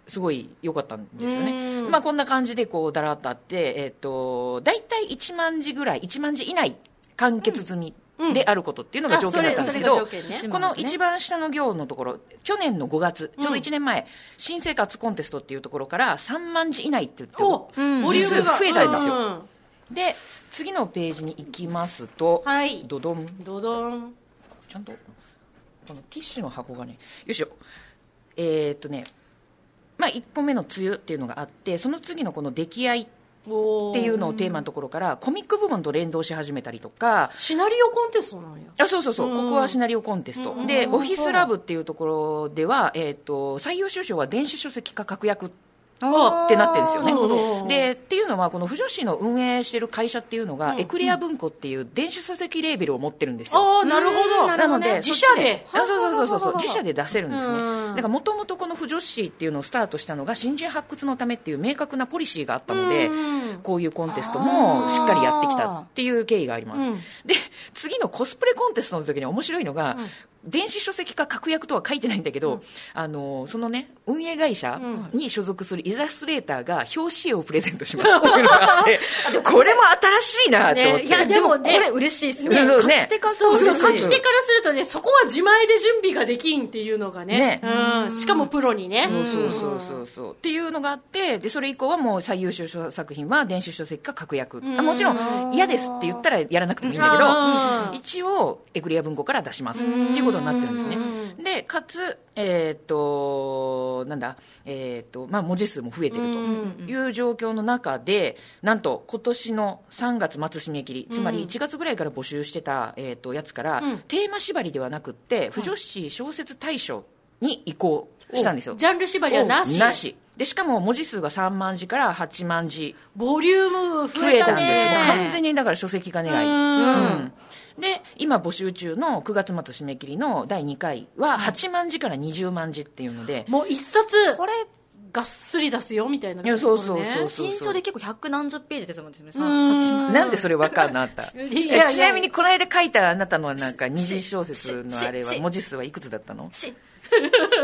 すごい良かったんですよね。まあこんな感じでこうだらっとあって、えっ、と、大体1万字ぐらい、1万字以内完結済みであることっていうのが条件だったんですけど、この一番下の行のところ、去年の5月、ちょうど1年前、新生活コンテストっていうところから3万字以内って言ってお、ボリュームが増えたんですよ。うんうん。で次のページに行きますと、はい。ドドン。ドドン。ちゃんとこのティッシュの箱がねよいしょ。えーっとねまあ1個目の梅雨っていうのがあってその次のこの出来合いっていうのをテーマのところからコミック部門と連動し始めたりとか。シナリオコンテストなんや。あそうそうそう、ここはシナリオコンテスト、でオフィスラブっていうところでは、えー、と採用収賞は電子書籍化確約ってなってるんですよね。でっていうのはこの不女子の運営してる会社っていうのが、エクレア文庫っていう電子書籍レーベルを持ってるんですよ。なるほど。なので自社で。そうそうそうそう自社で出せるんですね。うん。だからもともとこの不女子っていうのをスタートしたのが新人発掘のためっていう明確なポリシーがあったのでこういうコンテストもしっかりやってきたっていう経緯があります、で次のコスプレコンテストの時に面白いのが、電子書籍化確約とは書いてないんだけど、あのそのね運営会社に所属するイラストレーターが表紙絵をプレゼントします。っていうのがあって これも新しいなって思って、ねいやでもねこれ嬉しいですよね。ね。書き手からそうそう書き手からするとねそこは自前で準備ができんっていうのがねね。うん、しかもプロにね。そうそうそうそう。そうっていうのがあってでそれ以降はもう最優秀作品は電子書籍化確約。あもちろん嫌ですって言ったらやらなくてもいいんだけうん。ど一応エクレア文庫から出します。っていうことになってるんですね。でかつえーっとなんだえーっとまあ文字数も増えてるという状況の中でなんと今年の3月末締め切りつまり1月ぐらいから募集してたえーっとやつからテーマ縛りではなくって不女子小説大賞に移行したんですよ。ジャンル縛りはなし。なし。でしかも文字数が3万字から8万字。ボリューム増増えたんです完全にだから書籍化狙い。うんで今募集中の9月末締め切りの第2回は8万字から20万字っていうので、もう一冊これがっすり出すよみたいないやそうそうそうそう新書で結構百何十ページですもんねさん。8万なんでそれ分かんなあった。いやいや。ちなみにこの間書いたあなたのはなんか二次小説のあれは文字数はいくつだったの？し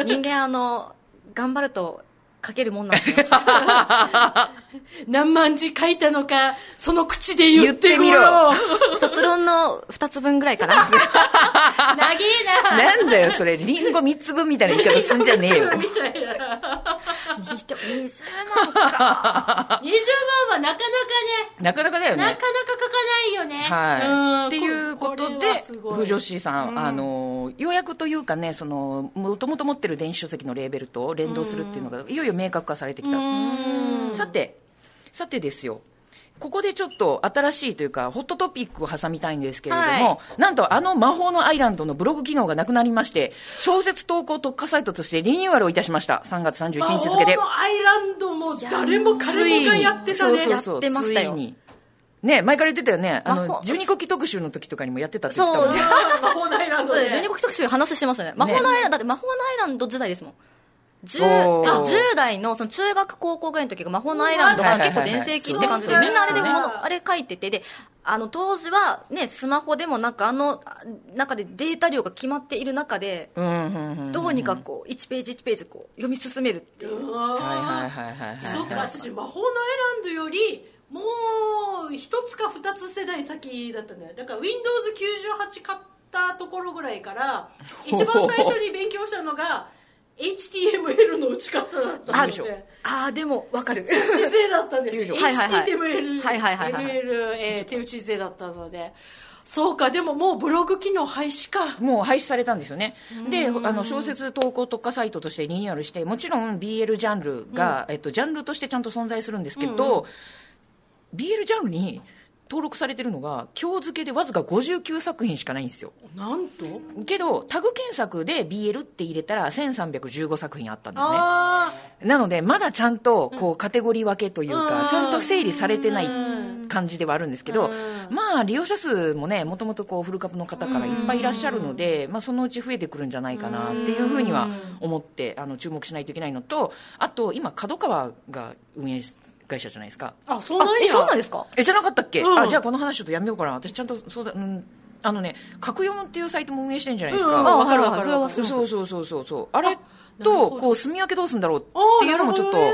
人間あの頑張ると書けるもんなんですよ 何万字書いたのかその口で言ってみ言ろ。卒論の2つ分ぐらいかな。長えな。なんだよそれ。リンゴ3つ分みたいな言い方すんじゃねえよ。みたいなにしても20万か。20万はなかなかね。なかなかだよね。なかなか書かないよね。はい、ん。っていうことこで不女子さん、あのようやくというかねそのもともと持ってる電子書籍のレーベルと連動するっていうのがいよいよ明確化されてきた。さてさてですよ。ここでちょっと新しいというかホットトピックを挟みたいんですけれども、はなんとあの魔法のアイランドのブログ機能がなくなりまして小説投稿特化サイトとしてリニューアルをいたしました。3月31日付で。魔法のアイランドも誰も彼もがやってたね。ついにそうそうそう。やってましたよ。ね前から言ってたよね。あの魔法。十二国旗特集の時とかにもやってたって言ってたもんそうね魔法のアイランドねそうです12国特集話してましたね魔法のアイランド、だって魔法のアイランド時代ですもん 10, おー。あ10代のその中学高校ぐらいの時が魔法のアイランドが結構全盛期って感じでみんなあれでものあれ書いててであの当時はねスマホでもなんかあのあ中でデータ量が決まっている中でどうにかこう1ページ1ページこう読み進めるっていう。はいはいはいはいはい。そっか私魔法のアイランドよりもう一つか二つ世代先だったんだよ。だから Windows98 買ったところぐらいから一番最初に勉強したのが HTML の打ち方だったあのであーでもわかる。手打ち勢だったんです。よはいはいはい。HTML はいはいはいはい。ML えー手打ち勢だったので。そうかでももうブログ機能廃止か。もう廃止されたんですよね。であの小説投稿特化サイトとしてリニューアルしてもちろん BL ジャンルが、えっと、ジャンルとしてちゃんと存在するんですけど、BL ジャンルに登録されてるのが今日付けでわずか59作品しかないんですよ。なんと？けどタグ検索で BL って入れたら1315作品あったんですね。あなのでまだちゃんとこうカテゴリー分けというか、うん。ちゃんと整理されてないうん。感じではあるんですけど、うん。まあ利用者数もねもともとこうフル株の方からいっぱいいらっしゃるので、まあ、そのうち増えてくるんじゃないかなっていうふうには思ってあの注目しないといけないのとあと今角川が運営会社じゃないですか。ーあそうなんや。えそうなんですか？えじゃなかったっけ、うん。あじゃあこの話ちょっとやめようかな。私ちゃんとそうだ、うん、あのね格読むっていうサイトも運営してるんじゃないですか、うんかるわかるそうそう。そうそうそうあれとど。こう住み分けどうするんだろうっていうのもちょっとね。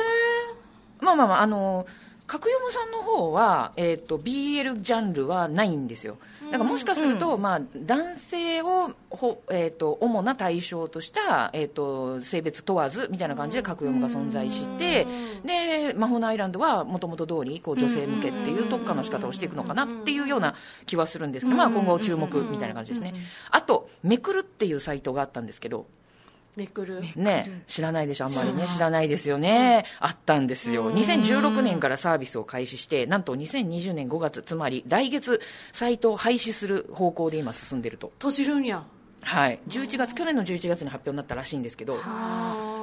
まあまあまああの角読さんの方は、えー、と BL ジャンルはないんですよ。だからもしかすると、まあ、男性をほ、えー、と主な対象とした、えー、と性別問わずみたいな感じで角読が存在してで魔法のアイランドはもともと通りこう女性向けっていう特化の仕方をしていくのかなっていうような気はするんですけど、まあ、今後注目みたいな感じですね。あとめくるっていうサイトがあったんですけどめくる。ね、知らないでしょ、あんまりね、知らない。ですよね、あったんですよ、2016年からサービスを開始して、なんと2020年5月、つまり来月、サイトを廃止する方向で今、進んでると、閉じるんやはい、11月、去年の11月に発表になったらしいんですけど、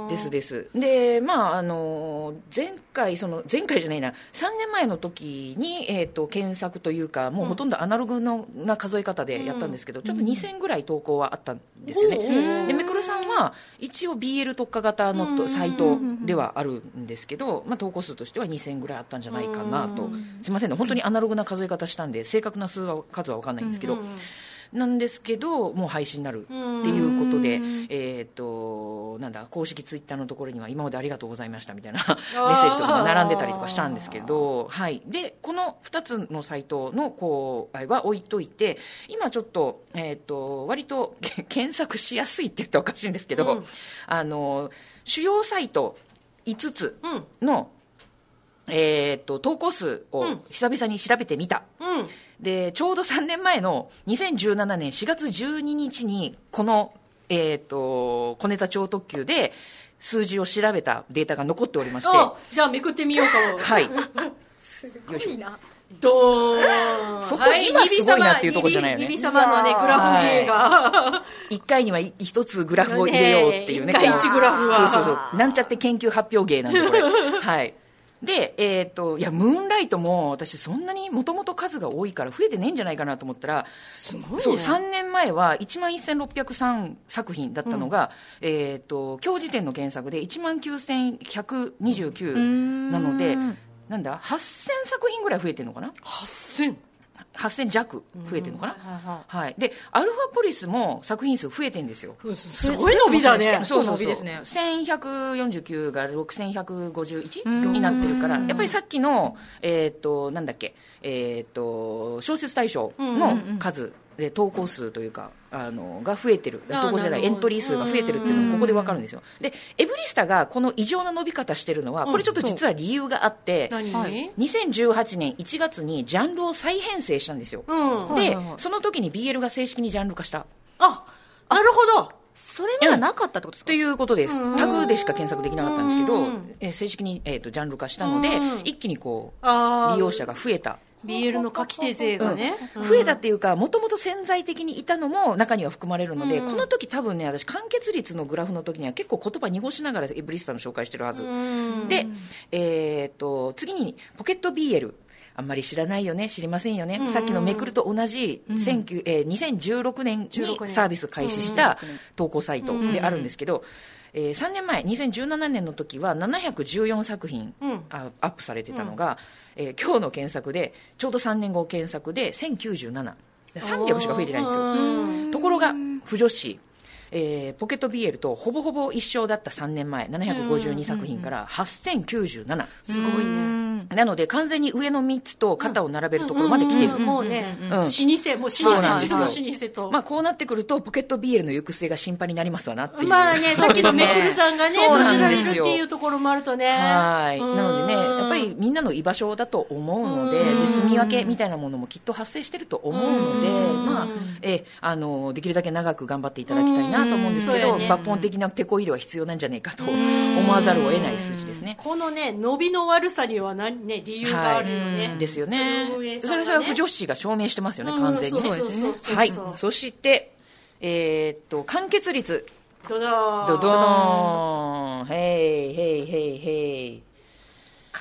ですです、で、まあ、あの前回、その前回じゃないな、3年前の時に、えー、と検索というか、もうほとんどアナログのな数え方でやったんですけど、ちょっと2000ぐらい投稿はあったんですよね。でめくるさんは一応 BL 特化型のとサイトではあるんですけど、まあ、投稿数としては2000ぐらいあったんじゃないかなと、すみませんね、本当にアナログな数え方したんで、正確な数は数は分かんないんですけど。なんですけど、もう廃止になるっていうことで、えっ、と、なんだ、公式ツイッターのところには、今までありがとうございましたみたいな メッセージとかが並んでたりとかしたんですけど、はい。で、この2つのサイトの、こう、は置いといて、今ちょっと、えっ、と、割とけ 検索しやすいって言ったらおかしいんですけど、あの、主要サイト5つの、えっ、と、投稿数を久々に調べてみた。うんでちょうど3年前の2017年4月12日にこの、えー、と小ネタ超特急で数字を調べたデータが残っておりまして。あじゃあめくってみようか。もはい。よいしょドーン。そこ今すごいなっていうとこじゃないよね。リビ様のねグラフ芸が、1回には1つグラフを入れようっていうね。ねえ。一回一グラフは。そうそうそう。なんちゃって研究発表芸なんでこれ。はいで、えー、といやムーンライトも私そんなにもともと数が多いから増えてねえんじゃないかなと思ったらそう3年前は1万1603作品だったのが、えー、と今日時点の検索で1万9129なのでなんだ8000作品ぐらい増えてるのかな？8000 8000弱増えてるのかな、はい、でアルファポリスも作品数増えてるんですよ。す。ごい伸びだね。結構伸びですね。1149が6151になってるからやっぱりさっきの、えー、となんだっけ、えー、と小説大賞の数で投稿数というかあのが増えてる。あー投稿じゃなないエントリー数が増えてるっていうのもここで分かるんですよ。でエブリスタがこの異常な伸び方してるのはこれちょっと実は理由があって、何、はい2018年1月にジャンルを再編成したんですよ、うん。で、はいはいはいその時に BL が正式にジャンル化した。あなるほど。それまだなかったってことですか？ということです、タグでしか検索できなかったんですけどうん、えー正式に、えー、とジャンル化したので、うん。一気にこう利用者が増えた。BL の書き手勢がね、うん。増えたっていうか、もともと潜在的にいたのも中には含まれるので、この時多分ね、私、完結率のグラフの時には結構言葉濁しながらエブリスタの紹介してるはず。で、えー、と次にポケット BL。あんまり知らないよね、知りませんよね、さっきのめくると同じ、19えー2016年に16年サービス開始した投稿サイトであるんですけど、えー3年前、2017年の時は714作品、あアップされてたのが、えー今日の検索で、ちょうど3年後検索で1097、300しか増えてないんですよ。ところが、不女子、えーポケット BL とほぼほぼ一緒だった3年前、752作品から8097。すごいね。なので、完全に上の3つと肩を並べるところまで来てる。もうね、ん。老舗もう老舗中の老舗と、まあ、こうなってくると、ポケット BL の行く末が心配になりますわなっていう。まあね、さっきのめくるさんがね、そう閉じられるなんですよっていうところもあるとね。はい。うん。なのでね、やっぱりみんなの居場所だと思うので、で住み分けみたいなものもきっと発生してると思うので、まあ、え、あの、できるだけ長く頑張っていただきたいなと思うんですけど、ね抜本的な手こ入れは必要なんじゃないかと思わざるを得ない数字ですね。このね、伸びの悪さには何、ね、理由があるよね。ですよねその運営。さんそがねれそれは不女子が証明してますよね、うん完全にね。はい。そして、えーっと、完結率。どどーんドドーン。へい、へい、へい、へい。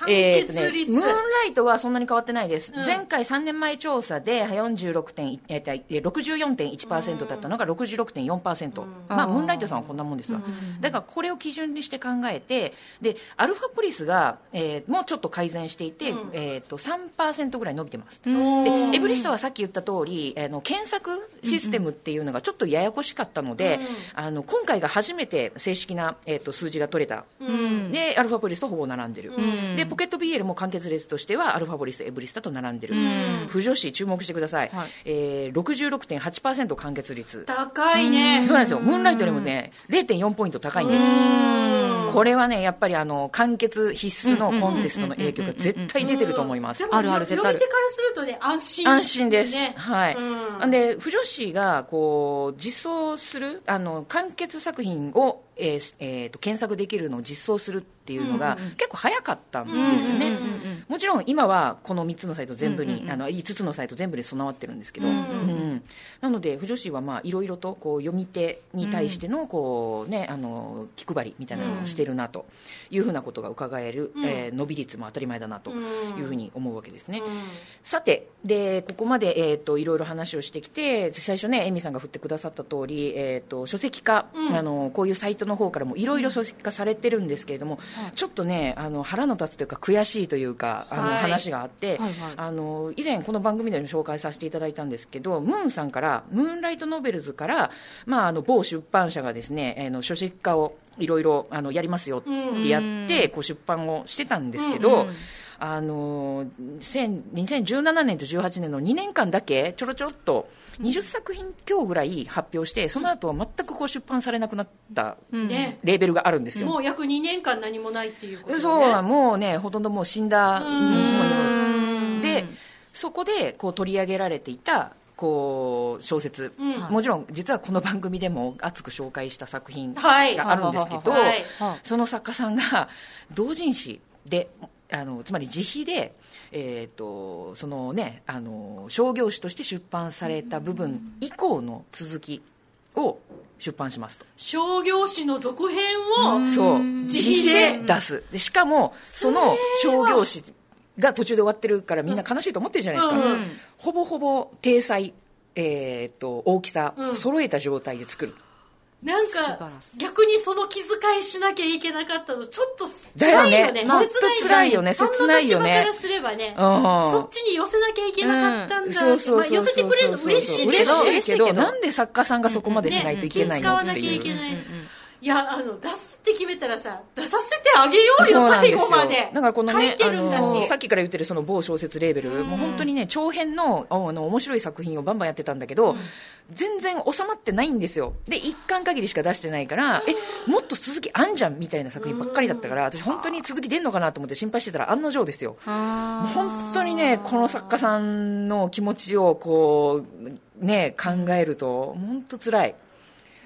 完えーとね。ムーンライトはそんなに変わってないです、うん。前回3年前調査で46点、えーとえー64.1%だったのが66.4%、まあ、ムーンライトさんはこんなもんですわ、だからこれを基準にして考えて、でアルファポリスが、えーもうちょっと改善していて、えー、と3%ぐらい伸びてます。でエブリストはさっき言った通り、あの検索システムっていうのがちょっとややこしかったので、あの今回が初めて正式な、えー、と数字が取れた、でアルファポリスとほぼ並んでる、でポケット BL も完結列としてはアルファボリスエブリスタと並んでる、不女子注目してください、はい。えー、66.8%完結率。高いね。そうなんですよ。ムーンライトよりもね0.4ポイント高いんです。これはねやっぱりあの完結必須のコンテストの影響が絶対出てると思います。あるある絶対ある。からするとね安心安心です、ねはい、うんで不女子がこう実装するあの完結作品を、えーえーと検索できるのを実装するっていうのが、結構早かったんですよね、もちろん今はこの3つのサイト全部に、あの5つのサイト全部で備わってるんですけど、うんなので不女子はまあいろいろとこう読み手に対してのこう、ね、あの気配りみたいなのをしてるなというふうなことが伺える、えー伸び率も当たり前だなというふうに思うわけですね。さてでここまで、えー、といろいろ話をしてきて最初ねエミさんが振ってくださった通り、えー、と書籍化、あのこういうサイトの方からもいろいろ書籍化されてるんですけれども、ちょっとねあの腹の立つというか悔しいというかあの、はい話があって、はいはい。あの以前この番組でも紹介させていただいたんですけどムーンさんからムーンライトノベルズから、まあ、あの某出版社がですね、えーの書籍化をいろいろあのやりますよってやって、こう出版をしてたんですけど、あの2000 2017年と18年の2年間だけちょろちょろっと20作品強ぐらい発表してその後は全くこう出版されなくなったね。レーベルがあるんですよ。もう約2年間何もないっていうことね。そうもうねほとんどもう死んだもんのでそこでこう取り上げられていたこう小説、もちろん実はこの番組でも熱く紹介した作品はい。があるんですけど、はい。その作家さんが同人誌であのつまり自費で、えー、とそのねあの商業誌として出版された部分以降の続きを出版しますと。商業誌の続編をそう。自自費で出す。でしかもその商業誌が途中で終わってるからみんな悲しいと思ってるじゃないですか、うんうん。ほぼほぼ体裁、えー、と大きさ、うん。揃えた状態で作るなんか逆にその気遣いしなきゃいけなかったのちょっとだよね。辛いよね。ほんと辛いよね。切ないよね。立場からすればねうん。そっちに寄せなきゃいけなかったんだまあ寄せてくれるの嬉しいけど嬉しいけどなんで作家さんがそこまでしないといけないのっていう。きゃいけないいやあの出すって決めたらさ出させてあげようよ最後まで。だからこの書ねさっきから言ってるその某小説レーベル、もう本当にね長編のあの面白い作品をバンバンやってたんだけど、全然収まってないんですよ。で一巻限りしか出してないから、えもっと続きあんじゃんみたいな作品ばっかりだったから、私本当に続き出んのかなと思って心配してたら案の定ですよ。本当にねこの作家さんの気持ちをこうね考えると本当辛い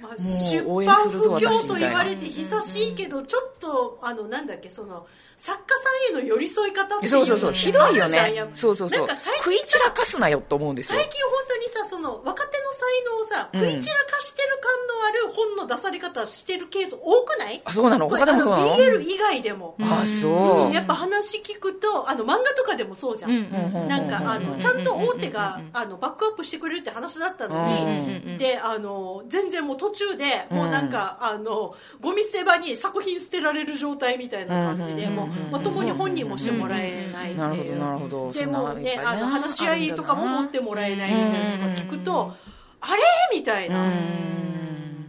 まあう出版不況と言われて久しいけど、ちょっとあのなんだっけその作家さんへの寄り添い方っていうそうそうそう。ひどいよね。そうそうそう。なんか最食い近散らかすなよと思うんですよ。最近本当にさその若手の才能をさうん。食い散らかしてる感のある本の出され方してるケース多くない？あそうなの？他でもそうなの？あ BL 以外でも、あそう、うん。やっぱ話聞くとあの漫画とかでもそうじゃん、うんなんかあのちゃんと大手があのバックアップしてくれるって話だったのに、であの全然もう途中でもうなんか、あのゴミ捨て場に作品捨てられる状態みたいな感じで、もうまともに本人もしてもらえないっていうなるほどなるほど。でもねあの話し合いとかも持ってもらえないみたいなとか聞くと、あれ？みたいな。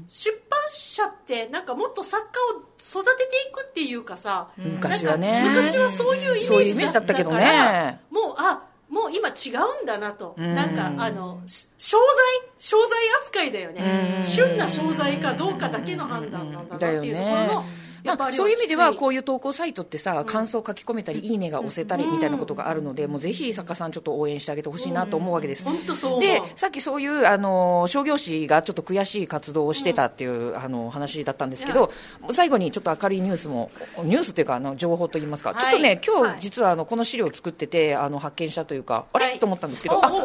出版社ってなんかもっと作家を育てていくっていうかさ、昔はね。昔はそういうイメメージだったけどね。もうあもう今違うんだなと、ん。なんかあのし商材商材扱いだよね。旬な商材かどうかだけの判断なんだなっていうところの、そういう意味ではこうういう投稿サイトってさ感想を書き込めたり、いいねが押せたりみたいなことがあるので、もうぜひ作家さんちょっと応援してあげてほしいなと思うわけです、でさっきそういうあの商業誌がちょっと悔しい活動をしてたっていう、あの話だったんですけど、最後にちょっと明るいニュースもニュースというかあの情報といいますか、はい。ちょっとね今はい。日実はあのこの資料を作っててあの発見したというかあれ、はい。と思ったんですけど。あ危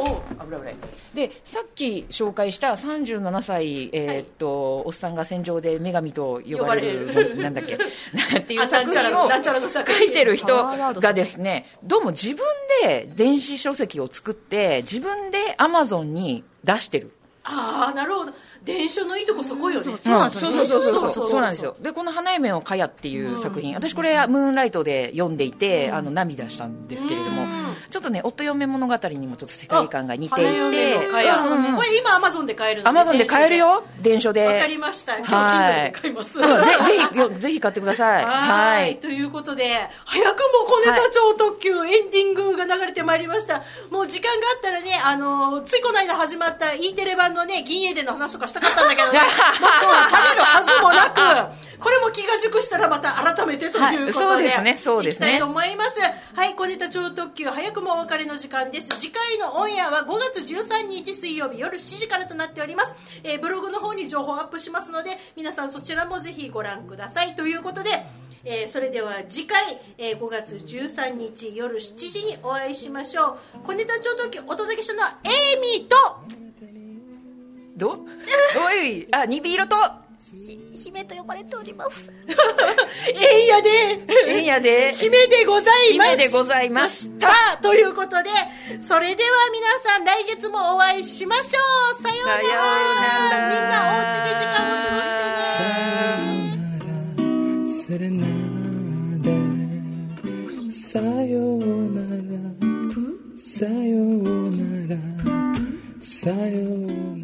ないでさっき紹介した37歳、えーっとおっさんが戦場で女神と呼ばれる呼ばれる。なんだっけ？って。いうあ作品を書いてる人がですねどうも自分で電子書籍を作って自分でアマゾンに出してる。ああなるほど伝車のいいとこそこよね、うん、そうなんよ、そうそうそう。そうそうなんですよ。でこの「花嫁をかや」っていう作品、私これ「ムーンライト」で読んでいて、あの涙したんですけれども、ちょっとね夫嫁物語にもちょっと世界観が似ていて、これ今アマゾンで買えるのアマゾンで買えるよ？伝書で。わかりました。今日金額で買います、ぜひぜひ買ってください。はい。ということで早くも小ネタ超特急、エンディングが流れてまいりました。もう時間があったらねあのついこの間始まった E テレ版のね銀英伝の話とかしたかったんだけどね。もちろん食べるはずもなく これも気が熟したらまた改めてということで、はいそうですねそうですね。いきたいと思います。はい小ネタ超特急早くもお別れの時間です。次回のオンエアは5月13日水曜日夜7時からとなっております、えーブログの方に情報アップしますので皆さんそちらもぜひご覧ください。ということでえーそれでは次回、えー5月13日夜7時にお会いしましょう。小ネタ超特急。お届けしたのはエイミーとど？おいあニビ色と。ひ姫と呼ばれております。えいやで。えんやで。姫でございま姫すでございました。たということでそれでは皆さん来月もお会いしましょう。さようなら。みんなお家で時間を過ごしてね。さようなら。さようなら。さようなら